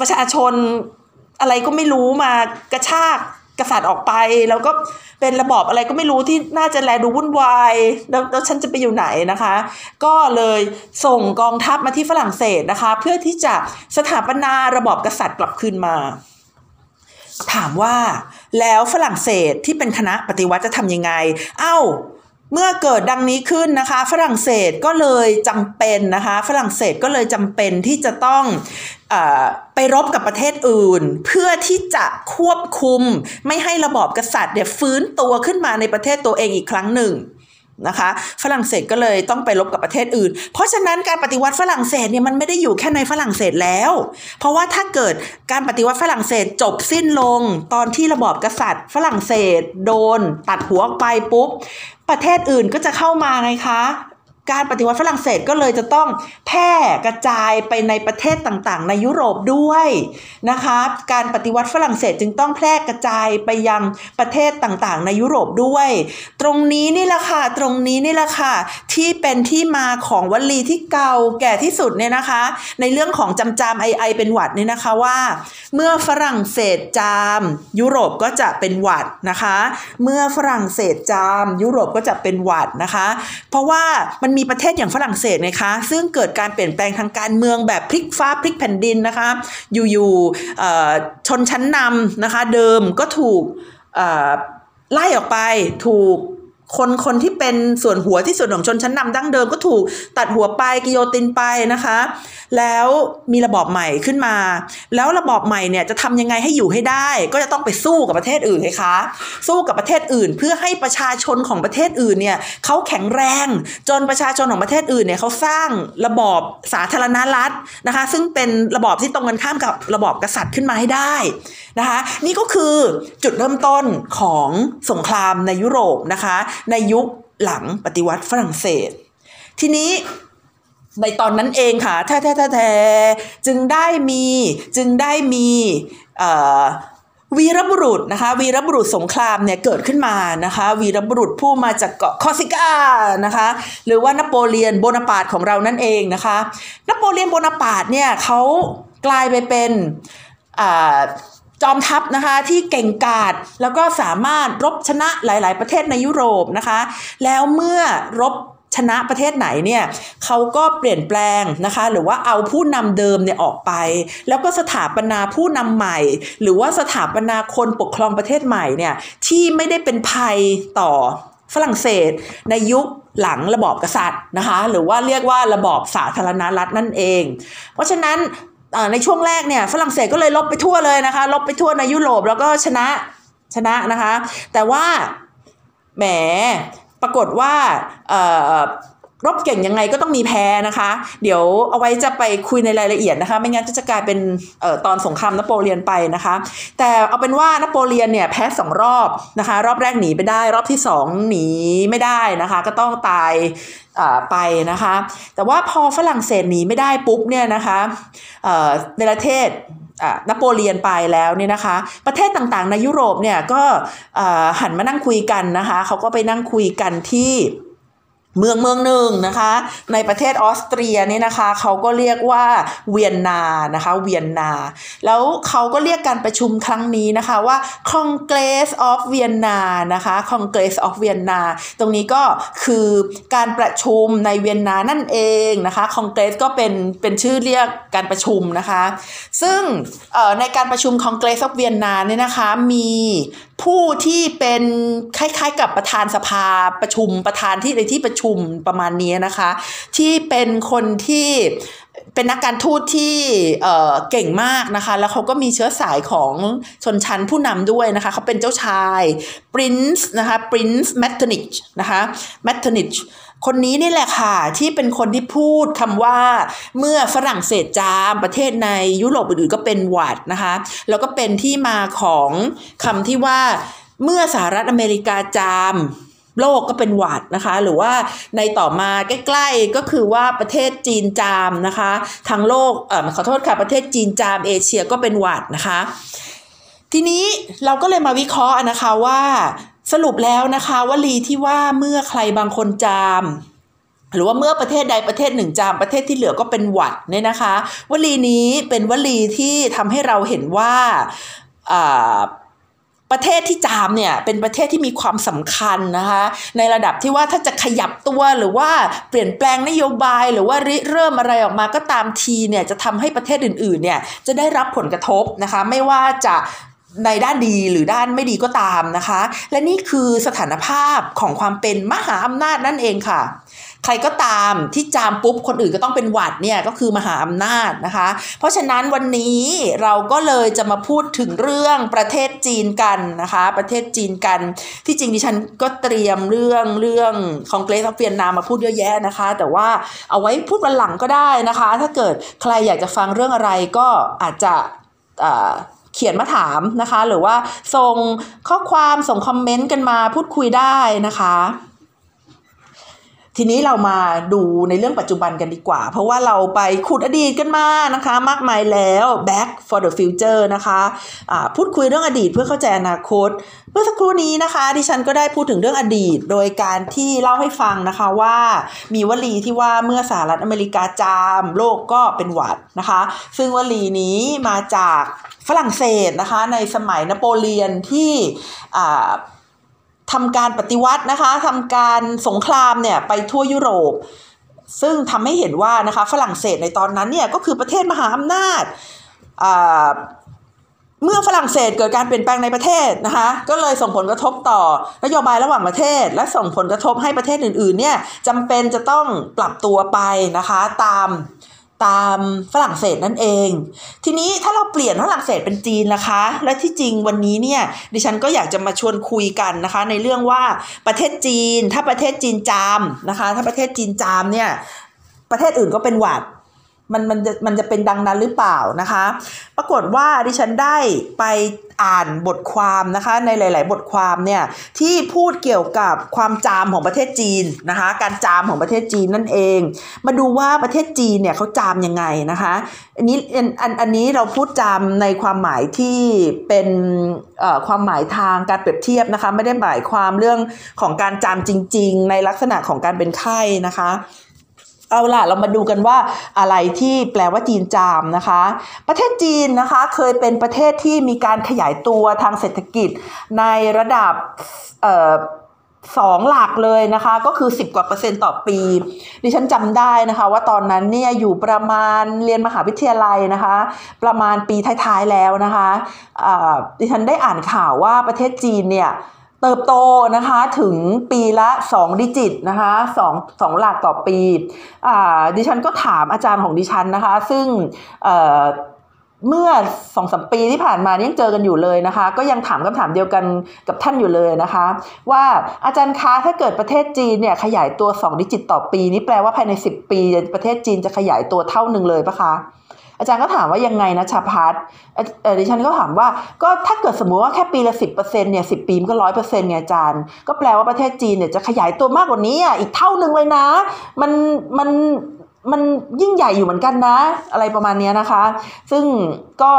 ประชาชนอะไรก็ไม่รู้มากระชาก กษัตริย์ออกไป แล้วก็เป็นระบอบอะไรก็ไม่รู้ที่น่าจะแลดูวุ่นวายแล้วแล้วฉันจะไปอยู่ไหนนะคะ ก็เลยส่งกองทัพมาที่ฝรั่งเศสนะคะ เพื่อที่จะสถาปนาระบอบกษัตริย์กลับคืนมา ถามว่าแล้วฝรั่งเศสที่เป็นคณะปฏิวัติจะทำยังไง เอ้า เมื่อเกิดดังนี้ขึ้นนะคะ ฝรั่งเศสก็เลยจำเป็นนะคะ ฝรั่งเศสก็เลยจำเป็นที่จะต้องอไปรบกับประเทศอื่น เพื่อที่จะควบคุมไม่ให้ระบอบกษัตริย์เนี่ยฟื้นตัวขึ้นมาในประเทศตัวเองอีกครั้งหนึ่ง นะคะ ฝรั่งเศสก็เลยต้องไปรบกับประเทศอื่น เพราะฉะนั้นการปฏิวัติฝรั่งเศสเนี่ยมันไม่ได้อยู่แค่ในฝรั่งเศสแล้ว เพราะว่าถ้าเกิดการปฏิวัติฝรั่งเศสจบสิ้นลง ตอนที่ระบอบกษัตริย์ ฝรั่งเศส โดน ตัดหัวไปปุ๊บประเทศอื่นก็จะเข้ามาไงคะ การปฏิวัติฝรั่งเศสก็เลยจะต้องแพร่กระจายไปในประเทศต่างๆ ในยุโรปด้วยนะคะการปฏิวัติฝรั่งเศสจึงต้องแพร่กระจายไปยังประเทศต่างๆ ในยุโรปด้วย ตรงนี้นี่แหละค่ะตรงนี้นี่แหละค่ะที่เป็นที่มาของวลีที่เก่าแก่ที่สุดเนี่ยนะคะ ในเรื่องของจำจามไอไอเป็นหวัดเนี่ยนะคะว่า เมื่อฝรั่งเศสจาม ยุโรปก็จะเป็นหวัดนะคะ เมื่อฝรั่งเศสจาม ยุโรปก็จะเป็นหวัดนะคะ เพราะว่ามันมีประเทศอย่างฝรั่งเศสนะคะ ซึ่งเกิดการเปลี่ยนแปลงทางการเมืองแบบพลิกฟ้าพลิกแผ่นดินนะคะ อยู่ๆชนชั้นนำนะคะ เดิมก็ถูกไล่ออกไปถูก คนคนที่เป็นส่วนหัวที่ส่วนของชนชั้นนำดั้งเดิมก็ถูกตัดหัวไปกิโยตินไปนะคะ แล้วมีระบอบใหม่ขึ้นมา แล้วระบอบใหม่เนี่ยจะทำยังไงให้อยู่ให้ได้ ก็จะต้องไปสู้กับประเทศอื่นไงคะสู้กับประเทศอื่น เพื่อให้ประชาชนของประเทศอื่นเนี่ยเขาแข็งแรง จนประชาชนของประเทศอื่นเนี่ยเขาสร้างระบอบสาธารณรัฐนะคะ ซึ่งเป็นระบอบที่ตรงกันข้ามกับระบอบกษัตริย์ขึ้นมาให้ได้ นะคะนี่ก็คือจุดเริ่มต้นของสงครามในยุโรปนะคะ ในยุคหลังปฏิวัติฝรั่งเศส ทีนี้ในตอนนั้นเองค่ะแท้แท้แท้จึงได้มีจึงได้มีวีรบุรุษนะคะวีรบุรุษสงครามเนี่ยเกิดขึ้นมานะคะ วีรบุรุษผู้มาจากเกาะคอร์ซิก้านะคะหรือว่านโปเลียนโบนาปาร์ตของเรานั่นเองนะคะนโปเลียนโบนาปาร์ตเนี่ยเขากลายไปเป็น จอมทัพนะคะที่เก่งกาจแล้วก็สามารถรบชนะหลาย ๆ ประเทศในยุโรปนะคะ แล้วเมื่อรบชนะประเทศไหนเนี่ยเขาก็เปลี่ยนแปลงนะคะ หรือว่าเอาผู้นำเดิมเนี่ยออกไป แล้วก็สถาปนาผู้นำใหม่ หรือว่าสถาปนาคนปกครองประเทศใหม่เนี่ยที่ไม่ได้เป็นภัยต่อฝรั่งเศสในยุคหลังระบอบกษัตริย์นะคะ หรือว่าเรียกว่าระบอบสาธารณรัฐนั่นเอง เพราะฉะนั้น ในช่วงแรกเนี่ยฝรั่งเศสก็เลยลบไปทั่วเลยนะคะ ลบไปทั่วในยุโรปแล้วก็ชนะชนะนะคะ แต่ว่าแหมปรากฏว่า รบเก่งยังไงก็ต้องมีแพ้นะคะ เดี๋ยวเอาไว้จะไปคุยในรายละเอียดนะคะ ไม่งั้นจะกลายเป็นออตอนสงครามนโปเลียนไปนะคะ แต่เอาเป็นว่านโปเลียนเนี่ยแพ้สองรอบนะคะ รอบแรกหนีไปได้ รอบที่สองหนีไม่ได้นะคะ ก็ต้องตายไปนะคะ แต่ว่าพอฝรั่งเศสหนีไม่ได้ปุ๊บเนี่ยนะคะในประเทศนโปเลียนไปแล้วเนี่ยนะคะ ประเทศต่างๆ ในยุโรปเนี่ยก็หันมานั่งคุยกันนะคะเขาก็ไปนั่งคุยกันที่ เมืองเมืองหนึ่งนะคะ ในประเทศออสเตรียเนี่ยนะคะเขาก็เรียกว่าเวียนนานะคะเวียนนา แล้วเขาก็เรียกการประชุมครั้งนี้นะคะว่า Congress of Vienna นะคะ Congress of Vienna ตรงนี้ก็คือการประชุมในเวียนนานั่นเองนะคะ Congress ก็เป็นเป็นชื่อเรียกการประชุมนะคะ ซึ่งในการประชุม Congress of Vienna เนี่ยนะคะมี ผู้ที่เป็นคล้ายๆ กับประธานสภาประชุมประธานที่ในที่ประชุมประมาณนี้นะคะ ที่เป็นคนที่เป็นนักการทูตที่เก่งมากนะคะ แล้วเขาก็มีเชื้อสายของชนชั้นผู้นำด้วยนะคะ เขาเป็นเจ้าชาย prince นะคะ prince เมทเทอร์นิชนะคะเมทเทอร์นิช คนนี้นี่แหละค่ะ ที่เป็นคนที่พูดคำว่าเมื่อฝรั่งเศสจามประเทศในยุโรปอื่นๆก็เป็นหวัดนะคะ แล้วก็เป็นที่มาของคำที่ว่าเมื่อสหรัฐอเมริกาจามโลกก็เป็นหวัดนะคะ หรือว่าในต่อมาใกล้ๆก็คือว่าประเทศจีนจามนะคะทางโลกเออขอโทษค่ะประเทศจีนจามเอเชียก็เป็นหวัดนะคะ ทีนี้เราก็เลยมาวิเคราะห์นะคะว่า สรุปแล้วนะคะวลีที่ว่าเมื่อใครบางคนจาม หรือว่าเมื่อประเทศใดประเทศหนึ่งจามประเทศที่เหลือก็เป็นหวัดเนี่ยนะคะ วลีนี้เป็นวลีที่ทำให้เราเห็นว่าประเทศที่จามเนี่ยเป็นประเทศที่มีความสำคัญนะคะในระดับที่ว่าถ้าจะขยับตัวหรือว่าเปลี่ยนแปลงนโยบาย หรือว่าริเริ่มอะไรออกมาก็ตามทีเนี่ยจะทำให้ประเทศอื่นๆเนี่ยจะได้รับผลกระทบนะคะไม่ว่าจะ ในด้านดีหรือด้านไม่ดีก็ตามนะคะ และนี่คือสถานภาพของความเป็นมหาอำนาจนั่นเองค่ะ ใครก็ตามที่จามปุ๊บคนอื่นก็ต้องเป็นหวัดเนี่ยก็คือมหาอำนาจนะคะ เพราะฉะนั้นวันนี้เราก็เลยจะมาพูดถึงเรื่องประเทศจีนกันนะคะ ประเทศจีนกัน ที่จริงดิฉันก็เตรียมเรื่องเรื่องคองเกรสออฟเวียนนามาพูดเยอะแยะนะคะ แต่ว่าเอาไว้พูดวันหลังก็ได้นะคะ ถ้าเกิดใครอยากจะฟังเรื่องอะไรก็อาจจะ เขียนมาถามนะคะ หรือว่าส่งข้อความส่งคอมเมนต์กันมาพูดคุยได้นะคะทีนี้เรามาดูในเรื่องปัจจุบันกันดีกว่า เพราะว่าเราไปขุดอดีตกันมานะคะ มากมายแล้ว back for the future นะคะะพูดคุยเรื่องอดีตเพื่อเข้าใจอนาคต เมื่อสักครู่นี้นะคะดิฉันก็ได้พูดถึงเรื่องอดีต โดยการที่เล่าให้ฟังนะคะว่ามีวลีที่ว่าเมื่อสหรัฐอเมริกาจาม โลกก็เป็นหวัดนะคะ ซึ่งวลีนี้มาจาก ฝรั่งเศสนะคะในสมัยนโปเลียนที่ทำการปฏิวัตินะคะทำการสงครามเนี่ยไปทั่วยุโรป ซึ่งทำให้เห็นว่านะคะฝรั่งเศสในตอนนั้นเนี่ยก็คือประเทศมหาอำนาจเมื่อฝรั่งเศสเกิดการเปลี่ยนแปลงในประเทศนะคะก็เลยส่งผลกระทบต่อนโยบายระหว่างประเทศ และส่งผลกระทบให้ประเทศอื่นๆเนี่ยจำเป็นจะต้องปรับตัวไปนะคะตาม ตามฝรั่งเศสนั่นเอง ทีนี้ถ้าเราเปลี่ยนฝรั่งเศสเป็นจีนนะคะ และที่จริงวันนี้เนี่ยดิฉันก็อยากจะมาชวนคุยกันนะคะ ในเรื่องว่าประเทศจีน ถ้าประเทศจีนจามนะคะ ถ้าประเทศจีนจามเนี่ยประเทศอื่นก็เป็นหวัด มันมันจะมันจะเป็นดังนั้นหรือเปล่านะคะ ปรากฏว่าดิฉันได้ไปอ่านบทความนะคะในหลาย ๆ บทความเนี่ยที่พูดเกี่ยวกับความจามของประเทศจีนนะคะการจามของประเทศจีนนั่นเอง มาดูว่าประเทศจีนเนี่ยเขาจามยังไงนะคะอันนี้อันอันนี้เราพูดจามในความหมายที่เป็นความหมายทางการเปรียบเทียบนะคะไม่ได้หมายความเรื่องของการจามจริง ๆ ในลักษณะของการเป็นไข้นะคะ เอาล่ะ เรามาดูกันว่าอะไรที่แปลว่าจีนจามนะคะ ประเทศจีนนะคะเคยเป็นประเทศที่มีการขยายตัวทางเศรษฐกิจในระดับสองหลักเลยนะคะ ก็คือ 10 กว่าเปอร์เซ็นต์ต่อปี ดิฉันจำได้นะคะ ว่าตอนนั้นเนี่ยอยู่ประมาณเรียนมหาวิทยาลัยนะคะ ประมาณปีท้ายๆแล้วนะคะะดิฉันได้อ่านข่าวว่าประเทศจีนเนี่ย เติบโตนะคะถึงปีละ 2 ดิจิตนะคะสองสองหลักต่อปีอ่าดิฉันก็ถามอาจารย์ของดิฉันนะคะ ซึ่งเมื่อสองสมปีที่ผ่านมายังเจอกันอยู่เลยนะคะ ก็ยังถามคำถามเดียวกันกับท่านอยู่เลยนะคะ ว่าอาจารย์คะถ้าเกิดประเทศจีนเนี่ยขยายตัว 2 ดิจิตต่อปี นี่แปลว่าภายใน 10 ปี ประเทศจีนจะขยายตัวเท่าหนึ่งเลยปะคะ อาจารย์ก็ถามว่ายังไงนะชาพัฒดิฉันก็ถามว่าก็ถ้าเกิดสมมติว่าแค่ปีละสิบเปอร์เซ็นต์เนี่ยสิบปีมันก็ร้อยเปอร์เซ็นต์ไงอาจารย์ก็แปลว่าประเทศจีนเนี่ยจะขยายตัวมากกว่านี้อะอีกเท่านึงเลยนะ มันมันมันยิ่งใหญ่อยู่เหมือนกันนะ อะไรประมาณนี้นะคะ ซึ่งก็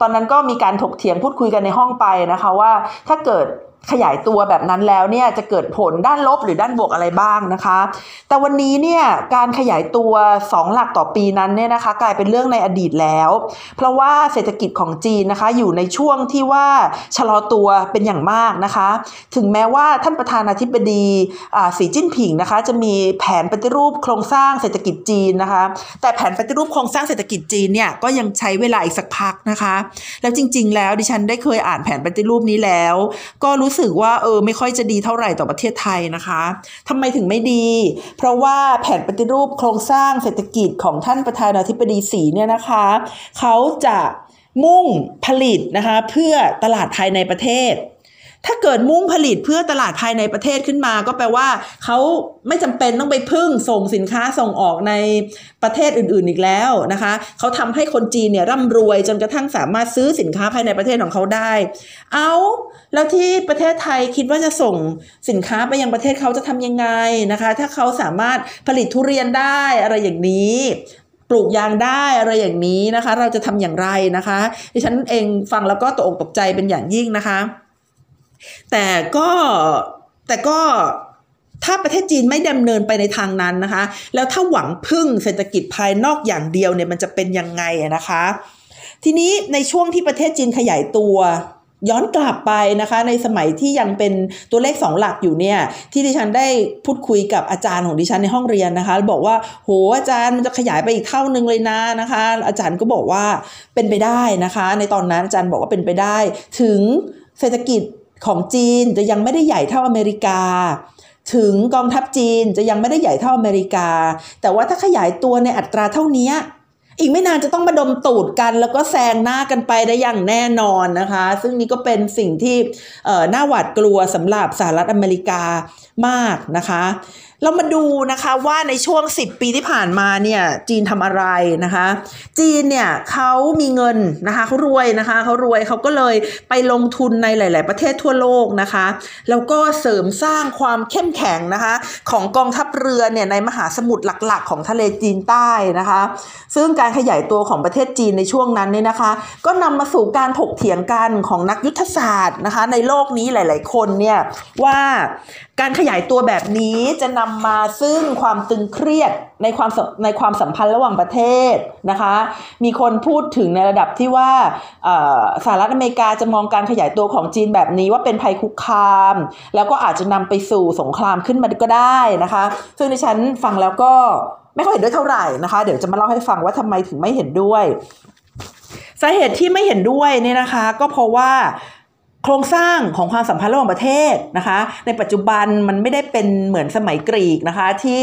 ตอนนั้นก็มีการถกเถียงพูดคุยกันในห้องไปนะคะว่าถ้าเกิด ขยายตัวแบบนั้นแล้วเนี่ยจะเกิดผลด้านลบหรือด้านบวกอะไรบ้างนะคะ แต่วันนี้เนี่ยการขยายตัว 2 หลักต่อปีนั้นเนี่ยนะคะกลายเป็นเรื่องในอดีตแล้ว เพราะว่าเศรษฐกิจของจีนนะคะอยู่ในช่วงที่ว่าชะลอตัวเป็นอย่างมากนะคะ ถึงแม้ว่าท่านประธานาธิบดีสีจิ้นผิงนะคะจะมีแผนปฏิรูปโครงสร้างเศรษฐกิจจีนนะคะ แต่แผนปฏิรูปโครงสร้างเศรษฐกิจจีนเนี่ยก็ยังใช้เวลาอีกสักพักนะคะ แล้วจริง ๆ แล้วดิฉันได้เคยอ่านแผนปฏิรูปนี้แล้ว ก็รู้รู้สึกว่าเออไม่ค่อยจะดีเท่าไหร่ต่อประเทศไทยนะคะทำไมถึงไม่ดี เพราะว่าแผนปฏิรูปโครงสร้างเศรษฐกิจของท่านประธานาธิบดีสีเนี่ยนะคะเขาจะมุ่งผลิตนะคะเพื่อตลาดภายในประเทศ ถ้าเกิดมุ่งผลิตเพื่อตลาดภายในประเทศขึ้นมา ก็แปลว่าเขาไม่จำเป็นต้องไปพึ่งส่งสินค้าส่งออกในประเทศอื่น ๆอีกแล้วนะคะเขาทำให้คนจีนเนี่ยร่ำรวยจนกระทั่งสามารถซื้อสินค้าภายในประเทศของเขาได้ เอาแล้วที่ประเทศไทยคิดว่าจะส่งสินค้าไปยังประเทศเขาจะทำยังไงนะคะ ถ้าเขาสามารถผลิตทุเรียนได้อะไรอย่างนี้ปลูกยางได้อะไรอย่างนี้นะคะ เราจะทำอย่างไรนะคะ ดิฉันเองฟังแล้วก็ตกอกตกใจเป็นอย่างยิ่งนะคะ แต่ก็แต่ก็ถ้าประเทศจีนไม่ดำเนินไปในทางนั้นนะคะ แล้วถ้าหวังพึ่งเศรษฐกิจภายนอกอย่างเดียวเนี่ยมันจะเป็นยังไงนะคะ ทีนี้ในช่วงที่ประเทศจีนขยายตัวย้อนกลับไปนะคะ ในสมัยที่ยังเป็นตัวเลขสองหลักอยู่เนี่ย ที่ดิฉันได้พูดคุยกับอาจารย์ของดิฉันในห้องเรียนนะคะ บอกว่าโหอาจารย์มันจะขยายไปอีกเท่านึงเลยนะนะคะ อาจารย์ก็บอกว่าเป็นไปได้นะคะ ในตอนนั้นอาจารย์บอกว่าเป็นไปได้ ถึงเศรษฐกิจ ของจีนจะยังไม่ได้ใหญ่เท่าอเมริกา ถึงกองทัพจีนจะยังไม่ได้ใหญ่เท่าอเมริกา แต่ว่าถ้าขยายตัวในอัตราเท่านี้อีกไม่นานจะต้องมาดมตูดกันแล้วก็แซงหน้ากันไปได้อย่างแน่นอนนะคะ ซึ่งนี่ก็เป็นสิ่งที่น่าหวาดกลัวสำหรับสหรัฐอเมริกามากนะคะ เรามาดูนะคะว่าในช่วง 10 ปีที่ผ่านมาเนี่ยจีนทำอะไรนะคะ จีนเนี่ยเขามีเงินนะคะเขารวยนะคะเขารวยเขาก็เลยไปลงทุนในหลาย ๆ ประเทศทั่วโลกนะคะแล้วก็เสริมสร้างความเข้มแข็งนะคะของกองทัพเรือเนี่ยในมหาสมุทรหลัก ๆ ของทะเลจีนใต้นะคะ ซึ่งการขยายตัวของประเทศจีนในช่วงนั้นเนี่ยนะคะ ก็นำมาสู่การถกเถียงกันของนักยุทธศาสตร์นะคะ ในโลกนี้หลาย ๆ คนเนี่ยว่าการขยายตัวแบบนี้จะนำมาซึ่งความตึงเครียดในความในความสัมพันธ์ระหว่างประเทศนะคะ มีคนพูดถึงในระดับที่ว่าสหรัฐอเมริกาจะมองการขยายตัวของจีนแบบนี้ว่าเป็นภัยคุกคาม แล้วก็อาจจะนำไปสู่สงครามขึ้นมาก็ได้นะคะ ซึ่งในฉันฟังแล้วก็ไม่ค่อยเห็นด้วยเท่าไหร่นะคะ เดี๋ยวจะมาเล่าให้ฟังว่าทำไมถึงไม่เห็นด้วยสาเหตุที่ไม่เห็นด้วยเนี่ยนะคะ ก็เพราะว่า โครงสร้างของความสัมพันธ์ระหว่างประเทศนะคะ ในปัจจุบันมันไม่ได้เป็นเหมือนสมัยกรีกนะคะ ที่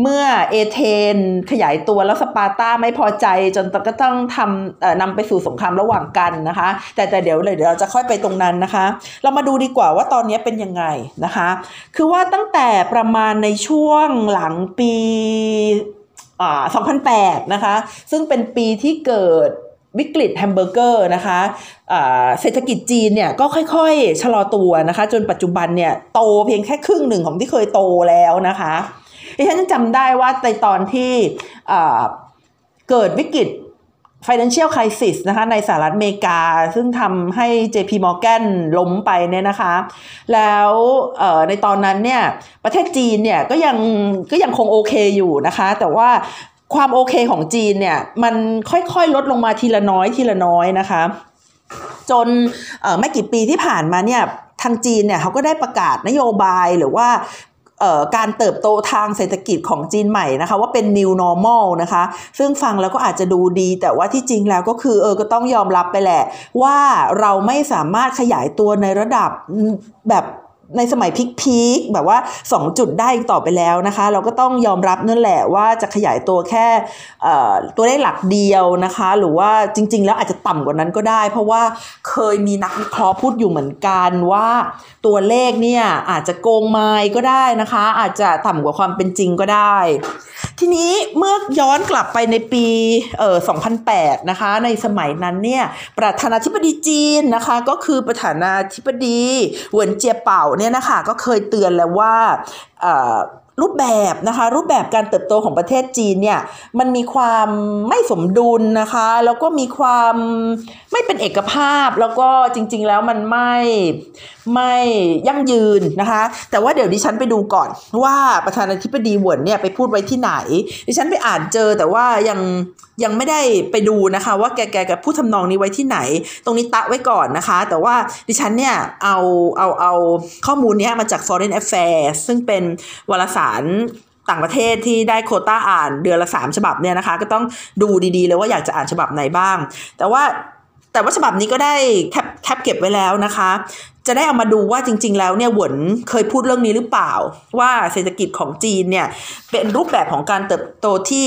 เมื่อเอเธนขยายตัวแล้วสปาร์ตาไม่พอใจจนก็ต้องทำนำไปสู่สงครามระหว่างกันนะคะ แต่แต่เดี๋ยวเลยเดี๋ยวเราจะค่อยไปตรงนั้นนะคะ เรามาดูดีกว่าว่าตอนนี้เป็นยังไงนะคะ คือว่าตั้งแต่ประมาณในช่วงหลังปี2008 นะคะ ซึ่งเป็นปีที่เกิด วิกฤตแฮมเบอร์เกอร์นะคะเศรษฐกิจจีนเนี่ยก็ค่อยๆ ชะลอตัวนะคะ จนปัจจุบันเนี่ยโตเพียงแค่ครึ่งหนึ่งของที่เคยโตแล้วนะคะดิฉันจำได้ว่าในตอนที่เกิดวิกฤต financial crisis นะคะในสหรัฐอเมริกา ซึ่งทำให้ JP Morgan ล้มไปเนี่ยนะคะ แล้วในตอนนั้นเนี่ยประเทศจีนเนี่ยก็ยังก็ยังคงโอเคอยู่นะคะ แต่ว่า ความโอเคของจีนเนี่ยมันค่อยๆลดลงมาทีละน้อยทีละน้อยนะคะ จนไม่กี่ปีที่ผ่านมาเนี่ยทางจีนเนี่ยเขาก็ได้ประกาศนโยบายหรือว่าการเติบโตทางเศรษฐกิจของจีนใหม่นะคะ ว่าเป็น new normal นะคะ ซึ่งฟังแล้วก็อาจจะดูดี แต่ว่าที่จริงแล้วก็คือเออก็ต้องยอมรับไปแหละ ว่าเราไม่สามารถขยายตัวในระดับแบบ ในสมัยพีคๆแบบว่า 2 จุดได้ต่อไปแล้วนะคะ เราก็ต้องยอมรับนั่นแหละว่าจะขยายตัวแค่ตัวเลขหลักเดียวนะคะ หรือว่าจริง ๆ แล้วอาจจะต่ำกว่านั้นก็ได้ เพราะว่าเคยมีนักวิเคราะห์พูดอยู่เหมือนกันว่า ตัวเลขเนี่ยอาจจะโกงไม้ก็ได้นะคะ อาจจะต่ำกว่าความเป็นจริงก็ได้ ทีนี้เมื่อย้อนกลับไปในปีเอ่อ2008 นะคะ ในสมัยนั้นเนี่ยประธานาธิบดีจีนนะคะ ก็คือประธานาธิบดีเหวินเจียเป่าเนี่ยนะคะก็เคยเตือนแล้วว่ารูปแบบนะคะรูปแบบการเติบโตของประเทศจีนเนี่ยมันมีความไม่สมดุลนะคะแล้วก็มีความไม่เป็นเอกภาพ แล้วก็จริง ๆ แล้วมันไม่ไม่ยั่งยืนนะคะแต่ว่าเดี๋ยวดิฉันไปดูก่อนว่าประธานาธิบดีหวนเนี่ยไปพูดไว้ที่ไหน ดิฉันไปอ่านเจอแต่ว่ายัง ยังไม่ได้ไปดูนะคะว่าแกแกกับพูดทำนองนี้ไว้ที่ไหน ตรงนี้ตะไว้ก่อนนะคะ แต่ว่าดิฉันเนี่ยเอาเอาเอาข้อมูลนี้มาจาก Foreign Affairs ซึ่งเป็นวารสารต่างประเทศที่ได้โคต้าอ่านเดือนละสามฉบับเนี่ยนะคะ ก็ต้องดูดีๆเลยว่าอยากจะอ่านฉบับไหนบ้าง แต่ว่าแต่ว่าฉบับนี้ก็ได้แคปแคปเก็บไว้แล้วนะคะ จะได้เอามาดูว่าจริง ๆ แล้วเนี่ยเหวินเคยพูดเรื่องนี้หรือเปล่า ว่าเศรษฐกิจของจีนเนี่ยเป็นรูปแบบของการเติบโตที่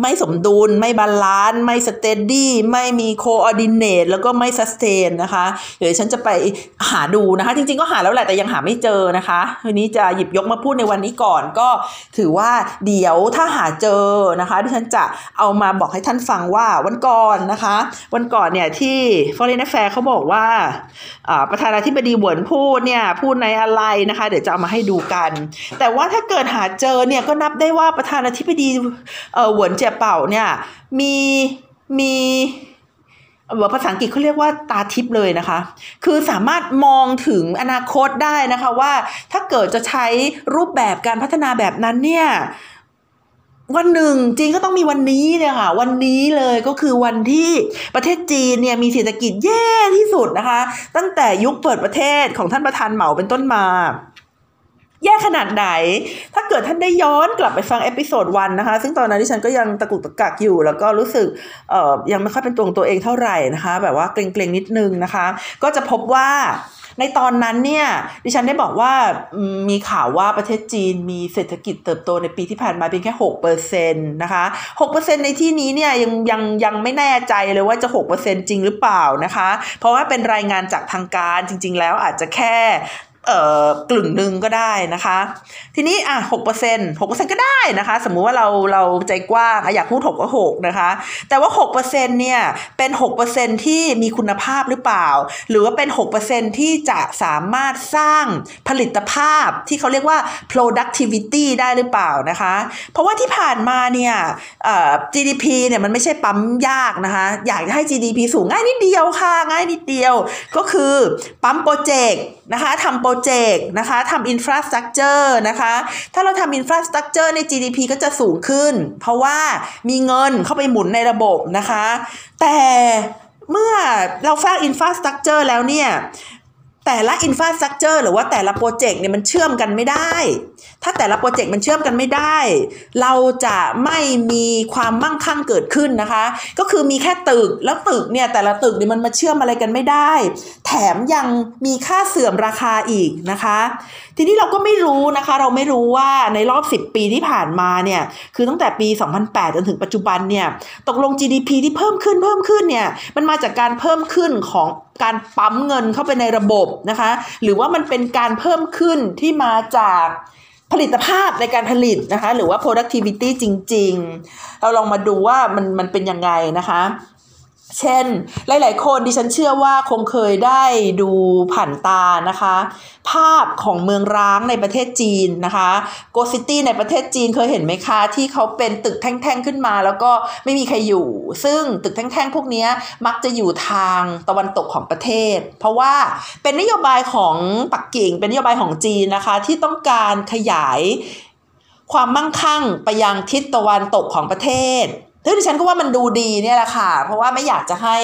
ไม่สมดุล ไม่ balance ไม่ steady ไม่มี coordinate แล้วก็ไม่ sustain นะคะเดี๋ยวฉันจะไปหาดูนะคะ จริงๆก็หาแล้วแหละแต่ยังหาไม่เจอนะคะวันนี้จะหยิบยกมาพูดในวันนี้ก่อนก็ถือว่าเดี๋ยวถ้าหาเจอนะคะที่ฉันจะเอามาบอกให้ท่านฟังว่าวันก่อนนะคะ วันก่อนเนี่ยที่ Foreign Affair เขาบอกว่าประธานาธิบดีหวนพูดเนี่ยพูดในอะไรนะคะ เดี๋ยวจะเอามาให้ดูกัน แต่ว่าถ้าเกิดหาเจอเนี่ยก็นับได้ว่าประธานาธิบดีหวนจียเป่าเนี่ยมีมีภาษาอังกฤษเขาเรียกว่าตาทิพย์เลยนะคะ คือสามารถมองถึงอนาคตได้นะคะว่าถ้าเกิดจะใช้รูปแบบการพัฒนาแบบนั้นเนี่ยวันหนึ่งจีนก็ต้องมีวันนี้เนี่ยค่ะ วันนี้เลยก็คือวันที่ประเทศจีนเนี่ยมีเศรษฐกิจแย่ที่สุดนะคะ ตั้งแต่ยุคเปิดประเทศของท่านประธานเหมาเป็นต้นมา แย่ขนาดไหน ถ้าเกิดท่านได้ย้อนกลับไปฟัง episode one นะคะ ซึ่งตอนนั้นที่ฉันก็ยังตะกุกตะกักอยู่ แล้วก็รู้สึกเอ่อยังไม่ค่อยเป็นตัวตัวเองเท่าไหร่นะคะ แบบว่าเกรงๆนิดนึงนะคะ ก็จะพบว่าในตอนนั้นเนี่ยดิฉันได้บอกว่ามีข่าวว่าประเทศจีนมีเศรษฐกิจเติบโตในปีที่ผ่านมาเพียงแค่หกเปอร์เซ็นต์นะคะหกเปอร์เซ็นในที่นี้เนี่ยยังยังยังไม่แน่ใจเลยว่าจะหกเปอร์เซ็นจริงหรือเปล่านะคะ เพราะว่าเป็นรายงานจากทางการจริง ๆ แล้วอาจจะแค่ เอ่อกลึ่งหนึ่งก็ได้นะคะ ทีนี้อะหกเปอร์เซ็นต์หกเปอร์เซ็นต์ก็ได้นะคะ สมมุติว่าเราเราใจกว้างอยากพูดหกก็หกนะคะ แต่ว่าหกเปอร์เซ็นต์เนี่ยเป็นหกเปอร์เซ็นต์ที่มีคุณภาพหรือเปล่า หรือว่าเป็นหกเปอร์เซ็นต์ที่จะสามารถสร้างผลิตภาพที่เขาเรียกว่า productivity ได้หรือเปล่านะคะ เพราะว่าที่ผ่านมาเนี่ยเอ่อ GDP เนี่ยมันไม่ใช่ปั๊มยากนะคะ อยากจะให้ GDP สูงง่ายนิดเดียวค่ะง่ายนิดเดียว ก็คือปั๊มโปรเจกต์นะคะทำโปรเจกต์นะคะทำ infrastructure นะคะ ถ้าเราทำ infrastructure ใน GDP ก็จะสูงขึ้น เพราะว่ามีเงินเข้าไปหมุนในระบบนะคะ แต่เมื่อเราสร้างอินฟราสตรักเจอร์แล้วเนี่ยแต่ละอินฟราสตรักเจอร์หรือว่าแต่ละโปรเจกต์เนี่ยมันเชื่อมกันไม่ได้ ถ้าแต่ละโปรเจกต์มันเชื่อมกันไม่ได้ เราจะไม่มีความมั่งคั่งเกิดขึ้นนะคะ ก็คือมีแค่ตึกแล้วตึกเนี่ยแต่ละตึกเนี่ยมันมาเชื่อมอะไรกันไม่ได้ ถมยังมีค่าเสื่อมราคาอีกนะคะ ทีนี้เราก็ไม่รู้นะคะ เราไม่รู้ว่าในรอบ 10 ปีที่ผ่านมาเนี่ยคือตั้งแต่ปี 2008 จนถึงปัจจุบันเนี่ยตกลง GDP ที่เพิ่มขึ้นเพิ่มขึ้นเนี่ยมันมาจากการเพิ่มขึ้นของการปั๊มเงินเข้าไปในระบบนะคะ หรือว่ามันเป็นการเพิ่มขึ้นที่มาจากผลิตภาพในการผลิตนะคะ หรือว่า productivity จริง ๆ เราลองมาดูว่ามันมันเป็นยังไงนะคะ เช่น หลาย ๆ คนดิฉันเชื่อว่าคงเคยได้ดูผ่านตานะคะ ภาพของเมืองร้างในประเทศจีนนะคะโกซิตี้ในประเทศจีนเคยเห็นไหมคะ ที่เขาเป็นตึกแท่ง ๆ ขึ้นมา แล้วก็ไม่มีใครอยู่ ซึ่งตึกแท่ง ๆ พวกนี้มักจะอยู่ทางตะวันตกของประเทศ เพราะว่าเป็นนโยบายของปักกิ่ง เป็นนโยบายของจีนนะคะ ที่ต้องการขยายความมั่งคั่งไปยังทิศตะวันตกของประเทศ ซึ่งดิฉันก็ว่ามันดูดีเนี่ยแหละค่ะ เพราะว่าไม่อยากจะให้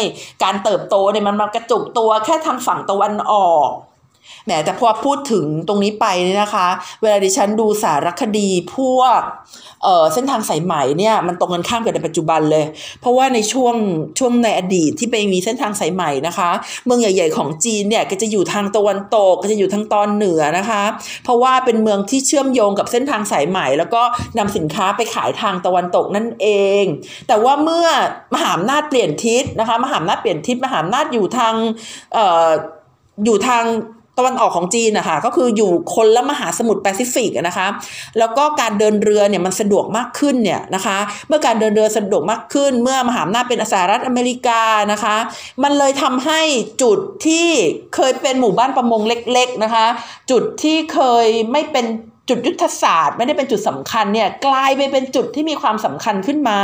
การเติบโตเนี่ยมันมากระจุกตัวแค่ทางฝั่งตะวันออก แหมแต่พอพูดถึงตรงนี้ไปเนี่ยนะคะ เวลาดิฉันดูสารคดีพวกเออเส้นทางสายไหมเนี่ยมันตรงกันข้ามกับในปัจจุบันเลย เพราะว่าในช่วงช่วงในอดีตที่ไปมีเส้นทางสายไหมนะคะ เมืองใหญ่ ๆ ของจีนเนี่ยก็จะอยู่ทางตะวันตกก็จะอยู่ทางตอนเหนือนะคะ เพราะว่าเป็นเมืองที่เชื่อมโยงกับเส้นทางสายไหม แล้วก็นำสินค้าไปขายทางตะวันตกนั่นเอง แต่ว่าเมื่อมหาอำนาจเปลี่ยนทิศนะคะมหาอำนาจเปลี่ยนทิศมหาอำนาจอยู่ทางเอ่ออยู่ทาง ตะวันออกของจีนนะคะก็คืออยู่คนละมหาสมุทรแปซิฟิกนะคะ แล้วก็การเดินเรือเนี่ยมันสะดวกมากขึ้นเนี่ยนะคะ เมื่อการเดินเรือสะดวกมากขึ้น เมื่อมหาอำนาจเป็นสหรัฐอเมริกานะคะ มันเลยทำให้จุดที่เคยเป็นหมู่บ้านประมงเล็กๆนะคะ จุดที่เคยไม่เป็น จุดยุทธศาสตร์ไม่ได้เป็นจุดสำคัญเนี่ยกลายไปเป็นจุดที่มีความสำคัญขึ้นมา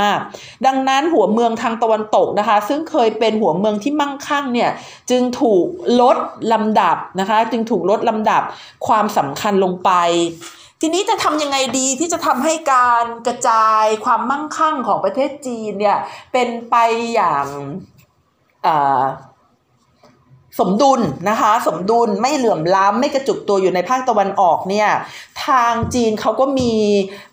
ดังนั้นหัวเมืองทางตะวันตกนะคะ ซึ่งเคยเป็นหัวเมืองที่มั่งคั่งเนี่ยจึงถูกลดลำดับนะคะ จึงถูกลดลำดับความสำคัญลงไป ทีนี้จะทำยังไงดีที่จะทำให้การกระจายความมั่งคั่งของประเทศจีนเนี่ยเป็นไปอย่าง สมดุลนะคะสมดุลไม่เหลื่อมล้ำไม่กระจุกตัวอยู่ในภาคตะวันออกเนี่ยทางจีนเขาก็มี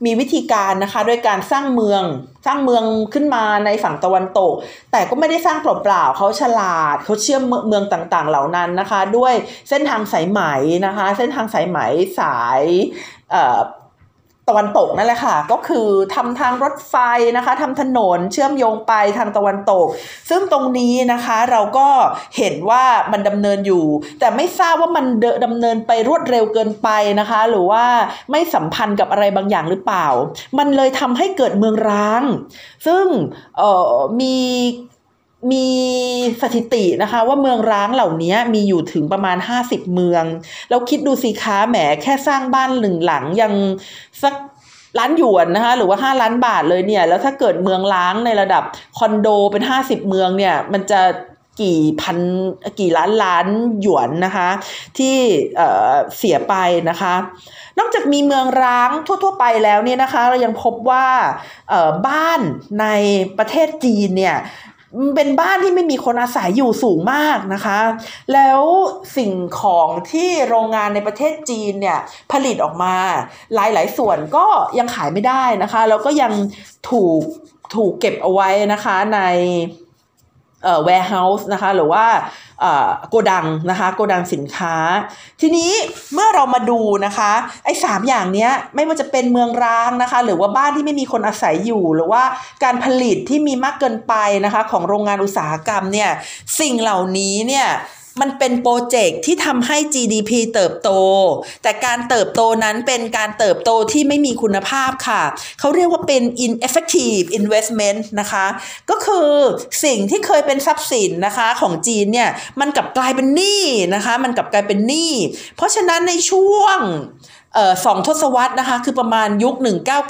มีวิธีการนะคะด้วยการสร้างเมืองสร้างเมืองขึ้นมาในฝั่งตะวันตก แต่ก็ไม่ได้สร้างเปล่าๆเขาฉลาดเขาเชื่อมเมืองต่างๆเหล่านั้นนะคะ ด้วยเส้นทางสายไหมนะคะ เส้นทางสายไหมสาย ตะวันตกนั่นแหละค่ะ ก็คือทำทางรถไฟนะคะทำถนนเชื่อมโยงไปทางตะวันตก ซึ่งตรงนี้นะคะเราก็เห็นว่ามันดำเนินอยู่ แต่ไม่ทราบว่ามันดำเนินไปรวดเร็วเกินไปนะคะ หรือว่าไม่สัมพันธ์กับอะไรบางอย่างหรือเปล่า มันเลยทำให้เกิดเมืองร้าง ซึ่งมี มีสถิตินะคะ ว่าเมืองร้างเหล่านี้มีอยู่ถึงประมาณ 50 เมือง แล้วคิดดูสิคะแหมแค่สร้างบ้านหนึ่งหลังยังสักล้านหยวนนะคะหรือว่า 5 ล้านบาทเลยเนี่ย แล้วถ้าเกิดเมืองล้างในระดับคอนโดเป็น 50 เมืองเนี่ยมันจะกี่พันกี่ล้านล้านหยวนนะคะ ที่เเสียไปนะคะ นอกจากมีเมืองร้างทั่ว ๆ ไปแล้วเนี่ยนะคะ เรายังพบว่าบ้านในประเทศจีนเนี่ย เป็นบ้านที่ไม่มีคนอาศัยอยู่สูงมากนะคะ แล้วสิ่งของที่โรงงานในประเทศจีนเนี่ยผลิตออกมาหลายๆ ส่วนก็ยังขายไม่ได้นะคะ แล้วก็ยังถูกถูกเก็บเอาไว้นะคะใน เอ่อ warehouse นะคะหรือว่าโกดังนะคะโกดังสินค้า ทีนี้เมื่อเรามาดูนะคะไอ้สามอย่างเนี้ยไม่ว่าจะเป็นเมืองร้างนะคะ หรือว่าบ้านที่ไม่มีคนอาศัยอยู่ หรือว่าการผลิตที่มีมากเกินไปนะคะของโรงงานอุตสาหกรรมเนี่ยสิ่งเหล่านี้เนี่ย มันเป็นโปรเจกต์ที่ทำให้ GDP เติบโต แต่การเติบโตนั้นเป็นการเติบโตที่ไม่มีคุณภาพค่ะ เขาเรียกว่าเป็น ineffective investment นะคะ ก็คือสิ่งที่เคยเป็นทรัพย์สินนะคะของจีนเนี่ย มันกลับกลายเป็นหนี้นะคะ มันกลับกลายเป็นหนี้ เพราะฉะนั้นในช่วงสองทศวรรษนะคะ คือประมาณยุค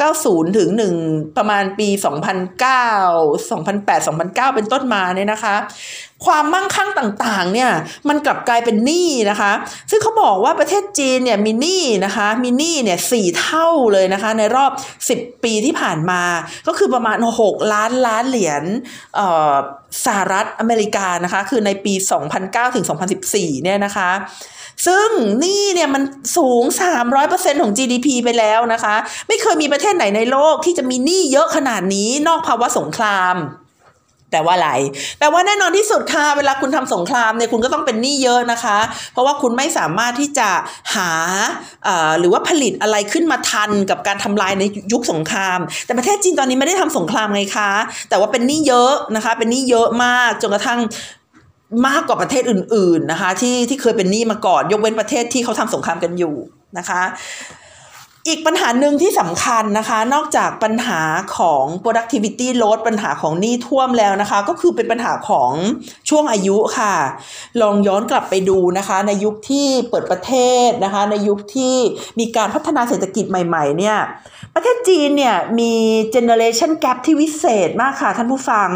1990 ถึง 1 ประมาณปี 2009 2008 2009 เป็นต้นมาเนี่ยนะคะ ความมั่งคั่งต่างๆเนี่ยมันกลับกลายเป็นหนี้นะคะ ซึ่งเขาบอกว่าประเทศจีนเนี่ยมีหนี้นะคะมีหนี้เนี่ยสี่เท่าเลยนะคะ ในรอบ 10 ปีที่ผ่านมา ก็คือประมาณ 6 ล้านล้านเหรียญสหรัฐอเมริกานะคะ คือในปี 2009 ถึง 2014 เนี่ยนะคะ ซึ่งนี่เนี่ยมันสูง 300%ของ GDP ไปแล้วนะคะ ไม่เคยมีประเทศไหนในโลกที่จะมีหนี้เยอะขนาดนี้นอกภาวะสงคราม แต่ว่าอะไร แต่ว่าแน่นอนที่สุดค่ะ เวลาคุณทำสงครามเนี่ยคุณก็ต้องเป็นหนี้เยอะนะคะ เพราะว่าคุณไม่สามารถที่จะหาหรือว่าผลิตอะไรขึ้นมาทันกับการทำลายในยุคสงคราม แต่ประเทศจีนตอนนี้ไม่ได้ทำสงครามไงคะ แต่ว่าเป็นหนี้เยอะนะคะ เป็นหนี้เยอะมากจนกระทั่งมากกว่าประเทศอื่น ๆนะคะ ที่ที่เคยเป็นหนี้มาก่อน ยกเว้นประเทศที่เขาทำสงครามกันอยู่นะคะ อีกปัญหาหนึ่งที่สำคัญนะคะ นอกจากปัญหาของ productivity load ปัญหาของหนี้ท่วมแล้วนะคะ ก็คือเป็นปัญหาของช่วงอายุค่ะ ลองย้อนกลับไปดูนะคะ ในยุคที่เปิดประเทศนะคะ ในยุคที่มีการพัฒนาเศรษฐกิจใหม่ๆเนี่ยประเทศจีนเนี่ยมี generation gap ที่วิเศษมากค่ะท่านผู้ฟัง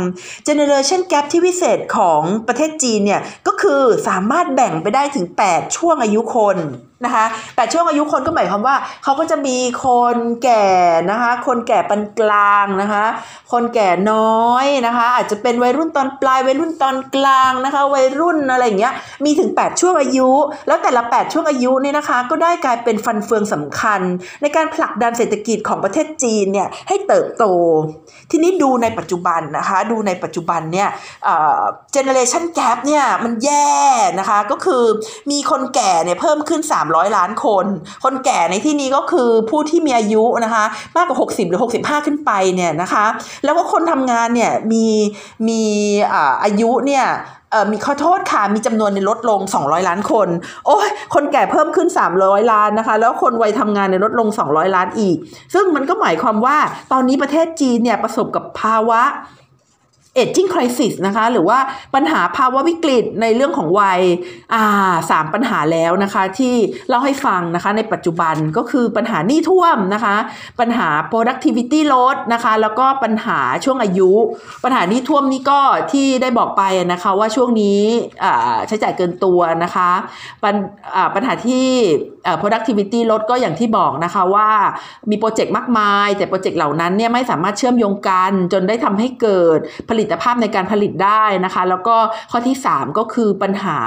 generation gap ที่วิเศษของประเทศจีนเนี่ยก็คือสามารถแบ่งไปได้ถึง 8 ช่วงอายุคนนะคะ แต่ช่วงอายุคนก็หมายความว่าเขาก็จะมีคนแก่นะคะ คนแก่ปานกลางนะคะ คนแก่น้อยนะคะ อาจจะเป็นวัยรุ่นตอนปลายวัยรุ่นตอนกลางนะคะ วัยรุ่นอะไรอย่างเงี้ย มีถึง 8 ช่วงอายุ แล้วแต่ละ 8 ช่วงอายุนี่นะคะ ก็ได้กลายเป็นฟันเฟืองสำคัญ ในการผลักดันเศรษฐกิจของประเทศจีนเนี่ยให้เติบโต ทีนี้ดูในปัจจุบันนะคะ ดูในปัจจุบันเนี่ยเจเนเรชันแกรเนี่ยมันแย่นะคะ ก็คือมีคนแก่เนี่ยเพิ่มขึ้น300 ล้านคน คนแก่ในที่นี้ก็คือผู้ที่มีอายุนะคะ มากกว่า 60 หรือ 65 ขึ้นไปเนี่ยนะคะ แล้วก็คนทำงานเนี่ยมีมีอายุเนี่ยมีข้อโทษค่ะ มีจำนวนในลดลง 200 ล้านคน โอ้ยคนแก่เพิ่มขึ้น 300 ล้านนะคะ แล้วคนวัยทำงานในลดลง 200 ล้านอีก ซึ่งมันก็หมายความว่าตอนนี้ประเทศจีนเนี่ยประสบกับภาวะ เอจจิ้งคริสิสนะคะ หรือว่าปัญหาภาวะวิกฤตในเรื่องของวัยอ่าสามปัญหาแล้วนะคะ ที่เล่าให้ฟังนะคะ ในปัจจุบันก็คือปัญหาหนี้ท่วมนะคะ ปัญหา productivity load นะคะ แล้วก็ปัญหาช่วงอายุ ปัญหาหนี้ท่วมนี่ก็ที่ได้บอกไปนะคะว่าช่วงนี้อ่าใช้จ่ายเกินตัวนะคะปัญอ่าปัญหาที่ productivity ลดก็อย่างที่บอกนะคะว่ามีโปรเจกต์มากมาย แต่โปรเจกต์เหล่านั้นเนี่ยไม่สามารถเชื่อมโยงกัน จนได้ทำให้เกิดผลิสิทธิภาพในการผลิตได้นะคะ แล้วก็ข้อที่ 3 ก็คือปัญหา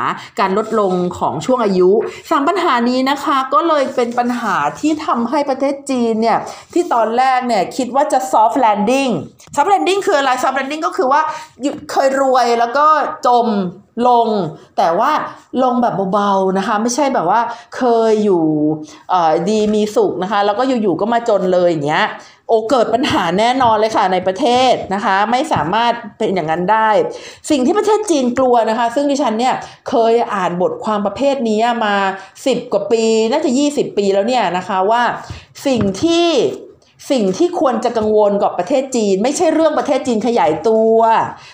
การลดลงของช่วงอายุสามปัญหานี้นะคะก็เลยเป็นปัญหาที่ทำให้ประเทศจีนเนี่ยที่ตอนแรกเนี่ยคิดว่าจะ soft landing soft landing คืออะไร soft landing ก็คือว่าเคยรวยแล้วก็จมลงแต่ว่าลงแบบเบาๆนะคะ ไม่ใช่แบบว่าเคยอยู่ดีมีสุขนะคะ แล้วก็อยู่ๆก็มาจนเลยอย่างเงี้ย โอเกิดปัญหาแน่นอนเลยค่ะในประเทศนะคะ ไม่สามารถเป็นอย่างนั้นได้ สิ่งที่ประเทศจีนกลัวนะคะ ซึ่งดิฉันเนี่ยเคยอ่านบทความประเภทนี้มา 10 กว่าปี น่าจะ 20 ปีแล้วเนี่ยนะคะว่าสิ่งที่ สิ่งที่ควรจะกังวลกับประเทศจีน ไม่ใช่เรื่องประเทศจีนขยายตัว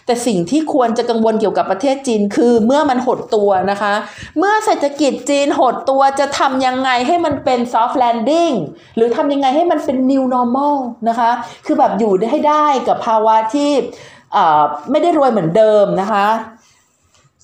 แต่สิ่งที่ควรจะกังวลเกี่ยวกับประเทศจีนคือเมื่อมันหดตัวนะคะ เมื่อเศรษฐกิจจีนหดตัวจะทำยังไงให้มันเป็น soft landing หรือทำยังไงให้มันเป็น new normal นะคะ คือแบบอยู่ให้ได้กับภาวะที่ไม่ได้รวยเหมือนเดิมนะคะ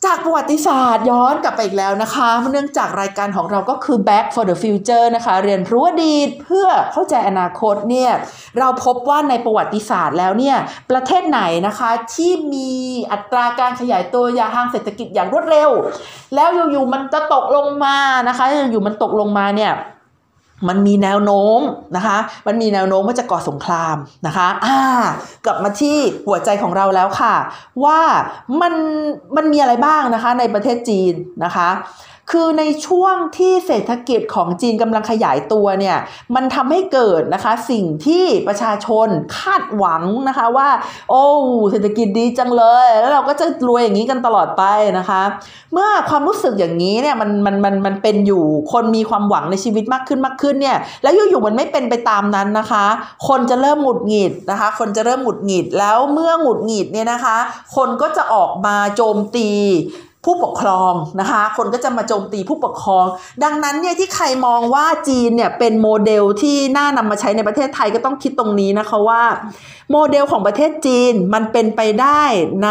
จากประวัติศาสตร์ย้อนกลับไปอีกแล้วนะคะ เนื่องจากรายการของเราก็คือ Back for the Future นะคะ เรียนรู้อดีตเพื่อเข้าใจอนาคตเนี่ยเราพบว่าในประวัติศาสตร์แล้วเนี่ยประเทศไหนนะคะที่มีอัตราการขยายตัวยาทางเศรษฐกิจอย่างรวดเร็ว แล้วอยู่ๆมันจะตกลงมานะคะอยู่ๆมันตกลงมาเนี่ย มันมีแนวโน้มนะคะ มันมีแนวโน้มว่าจะก่อสงครามนะคะ อ่ากลับมาที่หัวใจของเราแล้วค่ะ ว่ามันมันมีอะไรบ้างนะคะในประเทศจีนนะคะ คือในช่วงที่เศรษฐกิจของจีนกำลังขยายตัวเนี่ยมันทำให้เกิดนะคะสิ่งที่ประชาชนคาดหวังนะคะว่า โอ้เศรษฐกิจดีจังเลย แล้วเราก็จะรวยอย่างนี้กันตลอดไปนะคะ เมื่อความรู้สึกอย่างนี้เนี่ยมันมันมันมันเป็นอยู่คนมีความหวังในชีวิตมากขึ้นมากขึ้นเนี่ยแล้วอยู่ๆมันไม่เป็นไปตามนั้นนะคะ คนจะเริ่มหงุดหงิดนะคะ คนจะเริ่มหงุดหงิดแล้วเมื่อหงุดหงิดเนี่ยนะคะ คนก็จะออกมาโจมตี ผู้ปกครองนะคะ คนก็จะมาโจมตีผู้ปกครอง ดังนั้นเนี่ยที่ใครมองว่าจีนเนี่ยเป็นโมเดลที่น่านำมาใช้ในประเทศไทยก็ต้องคิดตรงนี้นะคะว่า โมเดลของประเทศจีนมันเป็นไปได้ใน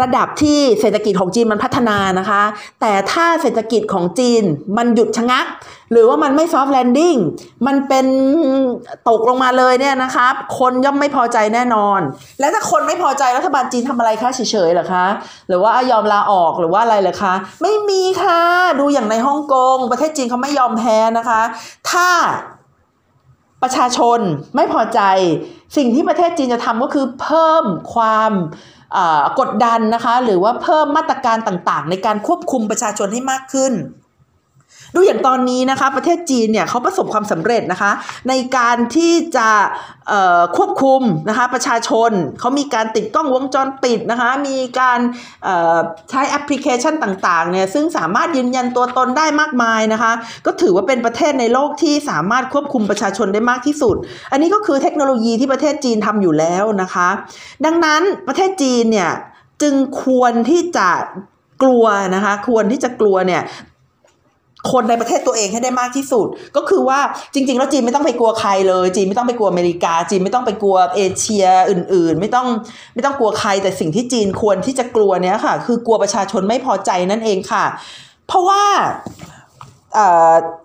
ระดับที่เศรษฐกิจของจีนมันพัฒนานะคะ แต่ถ้าเศรษฐกิจของจีนมันหยุดชะงัก หรือว่ามันไม่ soft landing มันเป็นตกลงมาเลยเนี่ยนะครับ คนย่อมไม่พอใจแน่นอน แล้วถ้าคนไม่พอใจรัฐบาลจีนทำอะไรคะเฉยๆหรอคะ หรือว่ายอมลาออกหรือว่าอะไรเหรอคะ ไม่มีค่ะ ดูอย่างในฮ่องกง ประเทศจีนเขาไม่ยอมแพ้นะคะ ถ้าประชาชนไม่พอใจ สิ่งที่ประเทศจีนจะทำก็คือเพิ่มความ กดดันนะคะหรือว่าเพิ่มมาตรการต่างๆ ในการควบคุมประชาชนให้มากขึ้น ดูอย่างตอนนี้นะคะประเทศจีนเนี่ยเขาประสบความสำเร็จนะคะ ในการที่จะควบคุมนะคะประชาชนเขามีการติดกล้องวงจรปิดนะคะมีการใช้แอปพลิเคชันต่างๆเนี่ยซึ่งสามารถยืนยันตัวตนได้มากมายนะคะ ก็ถือว่าเป็นประเทศในโลกที่สามารถควบคุมประชาชนได้มากที่สุด อันนี้ก็คือเทคโนโลยีที่ประเทศจีนทำอยู่แล้วนะคะ ดังนั้นประเทศจีนเนี่ยจึงควรที่จะกลัวนะคะควรที่จะกลัวเนี่ย คนในประเทศตัวเองให้ได้มากที่สุด ก็คือว่าจริง ๆ แล้วจีนไม่ต้องไปกลัวใครเลย จีนไม่ต้องไปกลัวอเมริกา จีนไม่ต้องไปกลัวเอเชียอื่น ๆ ไม่ต้องไม่ต้องกลัวใครแต่สิ่งที่จีนควรที่จะกลัวเนี้ยค่ะ คือกลัวประชาชนไม่พอใจนั่นเองค่ะ เพราะว่า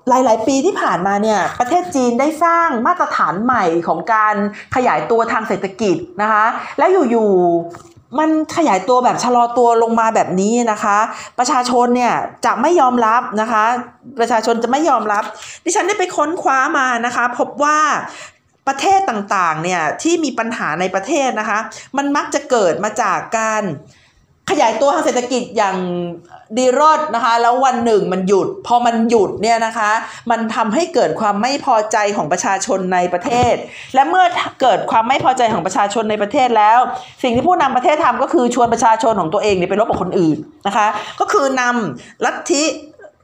หลายๆปีที่ผ่านมาเนี่ยประเทศจีนได้สร้างมาตรฐานใหม่ของการขยายตัวทางเศรษฐกิจนะคะ แล้วอยู่ มันขยายตัวแบบชะลอตัวลงมาแบบนี้นะคะ ประชาชนเนี่ยจะไม่ยอมรับนะคะ ประชาชนจะไม่ยอมรับ ดิฉันได้ไปค้นคว้ามานะคะ พบว่าประเทศต่างๆเนี่ยที่มีปัญหาในประเทศนะคะ มันมักจะเกิดมาจากการ ขยายตัวทางเศรษฐกิจอย่างดีรอดนะคะ แล้ววันหนึ่งมันหยุด พอมันหยุดเนี่ยนะคะ มันทำให้เกิดความไม่พอใจของประชาชนในประเทศ และเมื่อเกิดความไม่พอใจของประชาชนในประเทศแล้ว สิ่งที่ผู้นำประเทศทำก็คือชวนประชาชนของตัวเองเนี่ยไปรบกับคนอื่นนะคะ ก็คือนำลัทธิ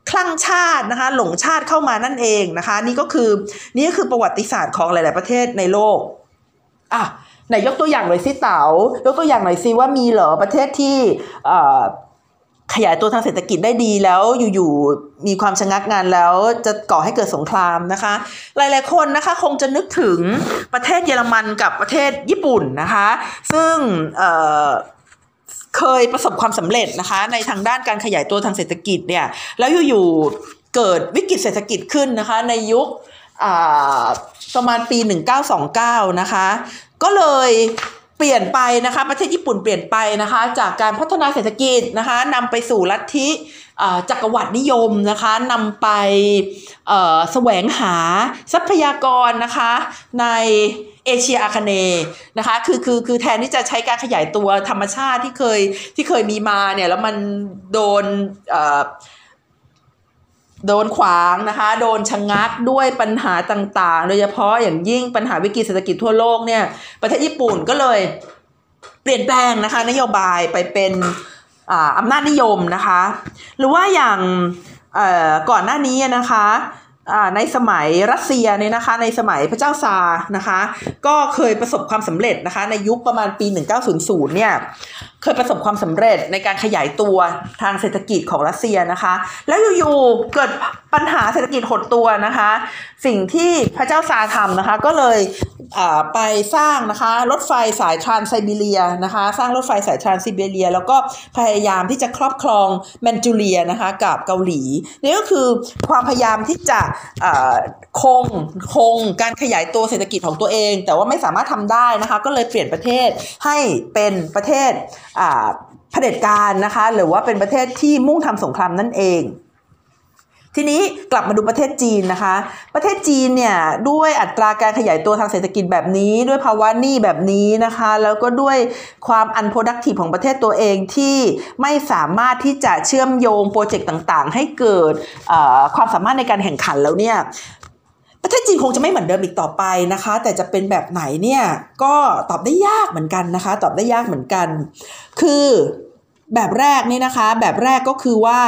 คลั่งชาตินะคะ หลงชาติเข้ามานั่นเองนะคะ นี่ก็คือนี่ก็คือประวัติศาสตร์ของหลาย ๆ ประเทศในโลกอะ ไหนยกตัวอย่างหน่อยสิเต๋ายกตัวอย่างหน่อยสิว่ามีเหรอประเทศที่ขยายตัวทางเศรษฐกิจได้ดีแล้วอยู่ๆมีความชะงักงานแล้วจะก่อให้เกิดสงครามนะคะ หลายๆคนนะคะคงจะนึกถึงประเทศเยอรมันกับประเทศญี่ปุ่นนะคะ ซึ่งเเคยประสบความสำเร็จนะคะ ในทางด้านการขยายตัวทางเศรษฐกิจเนี่ยแล้วอยู่ๆเกิดวิกฤตเศรษฐกิจขึ้นนะคะในยุคประมาณปี 1929 นะคะ ก็เลยเปลี่ยนไปนะคะ ประเทศญี่ปุ่นเปลี่ยนไปนะคะ จากการพัฒนาเศรษฐกิจนะคะนำไปสู่ลัทธิจักรวรรดินิยมนะคะนำไปแสวงหาทรัพยากรนะคะในเอเชียอาคเนย์นะคะคือคือคือแทนที่จะใช้การขยายตัวธรรมชาติที่เคยที่เคยมีมาเนี่ยแล้วมันโดน โดนขวางนะคะ โดนชะงงักด้วยปัญหาต่างๆ โดยเฉพาะอย่างยิ่งปัญหาวิกฤตเศรษฐกิจทั่วโลกเนี่ย ประเทศญี่ปุ่นก็เลยเปลี่ยนแปลงนะคะ นโยบายไปเป็นอำนาจนิยมนะคะ หรือว่าอย่างก่อนหน้านี้นะคะในสมัยรัสเซียเนี่ยนะคะ ในสมัยพระเจ้าซานะคะ ก็เคยประสบความสำเร็จนะคะ ในยุคประมาณปี 1900เนี่ยเคยประสบความสำเร็จในการขยายตัวทางเศรษฐกิจของรัสเซียนะคะ แล้วอยู่ๆเกิดปัญหาเศรษฐกิจหดตัวนะคะ สิ่งที่พระเจ้าซาทำนะคะ ก็เลยไปสร้างนะคะรถไฟสายทรานไซบีเรียนะคะ สร้างรถไฟสายทรานไซบีเรีย แล้วก็พยายามที่จะครอบครองแมนจูเรียนะคะกับเกาหลีนี่ก็คือความพยายามที่จะคงคงการขยายตัวเศรษฐกิจของตัวเอง แต่ว่าไม่สามารถทำได้นะคะ ก็เลยเปลี่ยนประเทศให้เป็นประเทศเผด็จการนะคะ หรือว่าเป็นประเทศที่มุ่งทำสงครามนั่นเอง ทีนี้กลับมาดูประเทศจีนนะคะ ประเทศจีนเนี่ยด้วยอัตราการขยายตัวทางเศรษฐกิจแบบนี้ ด้วยภาวะหนี้แบบนี้นะคะ แล้วก็ด้วยความ unproductive ของประเทศตัวเองที่ไม่สามารถที่จะเชื่อมโยงโปรเจกต์ต่างๆ ให้เกิดความสามารถในการแข่งขันแล้วเนี่ย ประเทศจีนคงจะไม่เหมือนเดิมอีกต่อไปนะคะ แต่จะเป็นแบบไหนเนี่ยก็ตอบได้ยากเหมือนกันนะคะ ตอบได้ยากเหมือนกัน คือแบบแรกนี่นะคะ แบบแรกก็คือว่า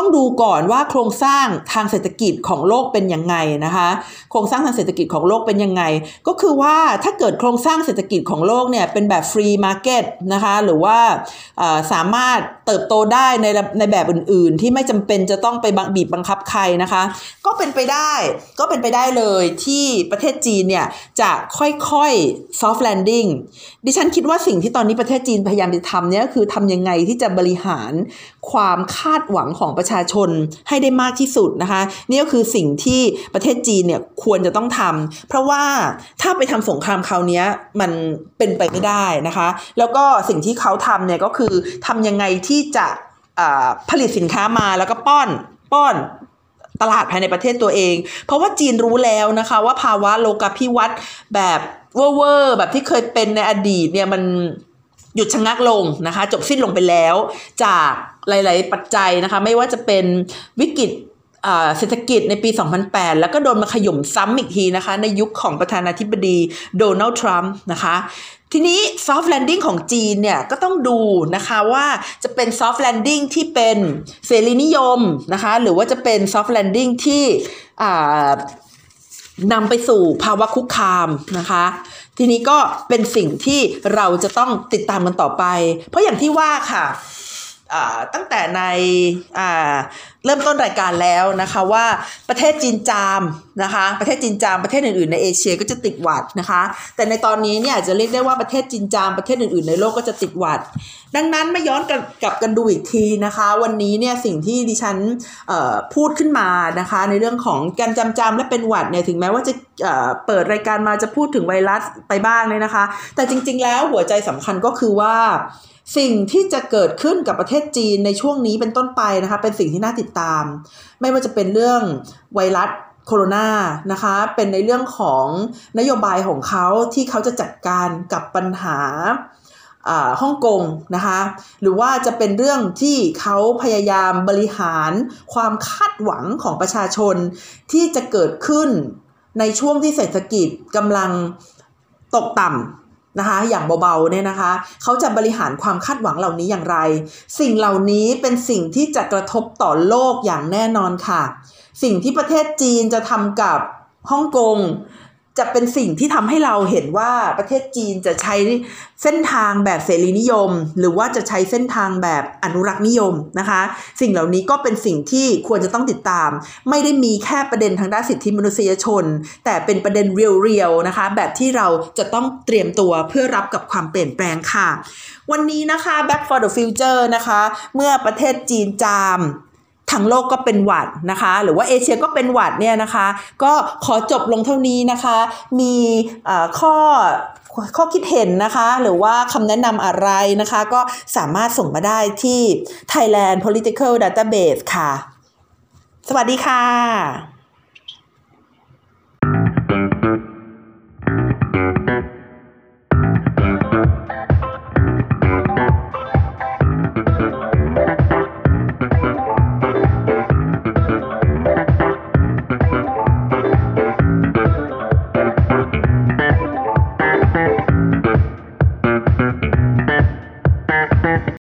ต้องดูก่อนว่าโครงสร้างทางเศรษฐกิจของโลกเป็นยังไงนะคะ โครงสร้างทางเศรษฐกิจของโลกเป็นยังไง ก็คือว่าถ้าเกิดโครงสร้างเศรษฐกิจของโลกเนี่ยเป็นแบบ free market นะคะหรือว่าสามารถเติบโตได้ในในแบบอื่น ๆ ที่ไม่จำเป็นจะต้องไปบีบบังคับใครนะคะ ก็เป็นไปได้ก็เป็นไปได้เลยที่ประเทศจีนเนี่ยจะค่อยๆ soft landing ดิฉันคิดว่าสิ่งที่ตอนนี้ประเทศจีนพยายามจะทำเนี่ยคือทำยังไงที่จะบริหารความคาดหวังของประชาชนให้ได้มากที่สุดนะคะนี่ก็คือสิ่งที่ประเทศจีนเนี่ยควรจะต้องทำเพราะว่าถ้าไปทำสงครามคราวนี้มันเป็นไปไม่ได้นะคะ แล้วก็สิ่งที่เขาทำเนี่ยก็คือทำยังไงที่จะผลิตสินค้ามาแล้วก็ป้อนป้อนตลาดภายในประเทศตัวเอง เพราะว่าจีนรู้แล้วนะคะ ว่าภาวะโลกาภิวัตน์แบบเวอร์แบบที่เคยเป็นในอดีตเนี่ยมัน หยุดชะงักลงนะคะ จบสิ้นลงไปแล้ว จากหลาย ๆ ปัจจัยนะคะ ไม่ว่าจะเป็นวิกฤตเศรษฐกิจในปี 2008 แล้วก็โดนมาขย่มซ้ำอีกทีนะคะ ในยุคของประธานาธิบดีโดนัลด์ทรัมป์นะคะทีนี้ soft landing ของจีนเนี่ยก็ต้องดูนะคะว่าจะเป็น soft landing ที่เป็นเสรีนิยมนะคะหรือว่าจะเป็น soft landing ที่นำไปสู่ภาวะคุกคามนะคะ ทีนี้ก็เป็นสิ่งที่เราจะต้องติดตามกันต่อไป เพราะอย่างที่ว่าค่ะ ตั้งแต่ในเริ่มต้นรายการแล้วนะคะว่าประเทศจีนจามนะคะประเทศจีนจามประเทศอื่นๆในเอเชียก็จะติดหวัดนะคะ แต่ในตอนนี้เนี่ยจะเรียกได้ว่าประเทศจีนจามประเทศอื่นๆ ในโลกก็จะติดหวัด ดังนั้นมาย้อนกกลับกันดูอีกทีนะคะ วันนี้เนี่ยสิ่งที่ดิฉันพูดขึ้นมานะคะ ในเรื่องของการจำจำและเป็นหวัดเนี่ยถึงแม้ว่าจะเปิดรายการมาจะพูดถึงไวรัสไปบ้างเลยนะคะ แต่จริง ๆ แล้วหัวใจสำคัญก็คือว่า สิ่งที่จะเกิดขึ้นกับประเทศจีนในช่วงนี้เป็นต้นไปนะคะ เป็นสิ่งที่น่าติดตาม ไม่ว่าจะเป็นเรื่องไวรัสโคโรนานะคะ เป็นในเรื่องของนโยบายของเขาที่เขาจะจัดการกับปัญหาฮ่องกงนะคะ หรือว่าจะเป็นเรื่องที่เขาพยายามบริหารความคาดหวังของประชาชนที่จะเกิดขึ้นในช่วงที่เศรษฐกิจกำลังตกต่ำ นะคะอย่างเบาๆเนี่ยนะคะเขาจะบริหารความคาดหวังเหล่านี้อย่างไร สิ่งเหล่านี้เป็นสิ่งที่จะกระทบต่อโลกอย่างแน่นอนค่ะ สิ่งที่ประเทศจีนจะทำกับฮ่องกง จะเป็นสิ่งที่ทำให้เราเห็นว่าประเทศจีนจะใช้เส้นทางแบบเสรีนิยม หรือว่าจะใช้เส้นทางแบบอนุรักษ์นิยมนะคะ สิ่งเหล่านี้ก็เป็นสิ่งที่ควรจะต้องติดตาม ไม่ได้มีแค่ประเด็นทางด้านสิทธิมนุษยชน แต่เป็นประเด็นเรียวๆนะคะ แบบที่เราจะต้องเตรียมตัวเพื่อรับกับความเปลี่ยนแปลงค่ะ วันนี้นะคะ Back for the Future นะคะ เมื่อประเทศจีนจาม ทั้งโลกก็เป็นหวัดนะคะ หรือว่าเอเชียก็เป็นหวัดเนี่ยนะคะ ก็ขอจบลงเท่านี้นะคะ มีข้อข้อคิดเห็นนะคะ หรือว่าคำแนะนำอะไรนะคะ ก็สามารถส่งมาได้ที่ Thailand Political Database ค่ะ สวัสดีค่ะ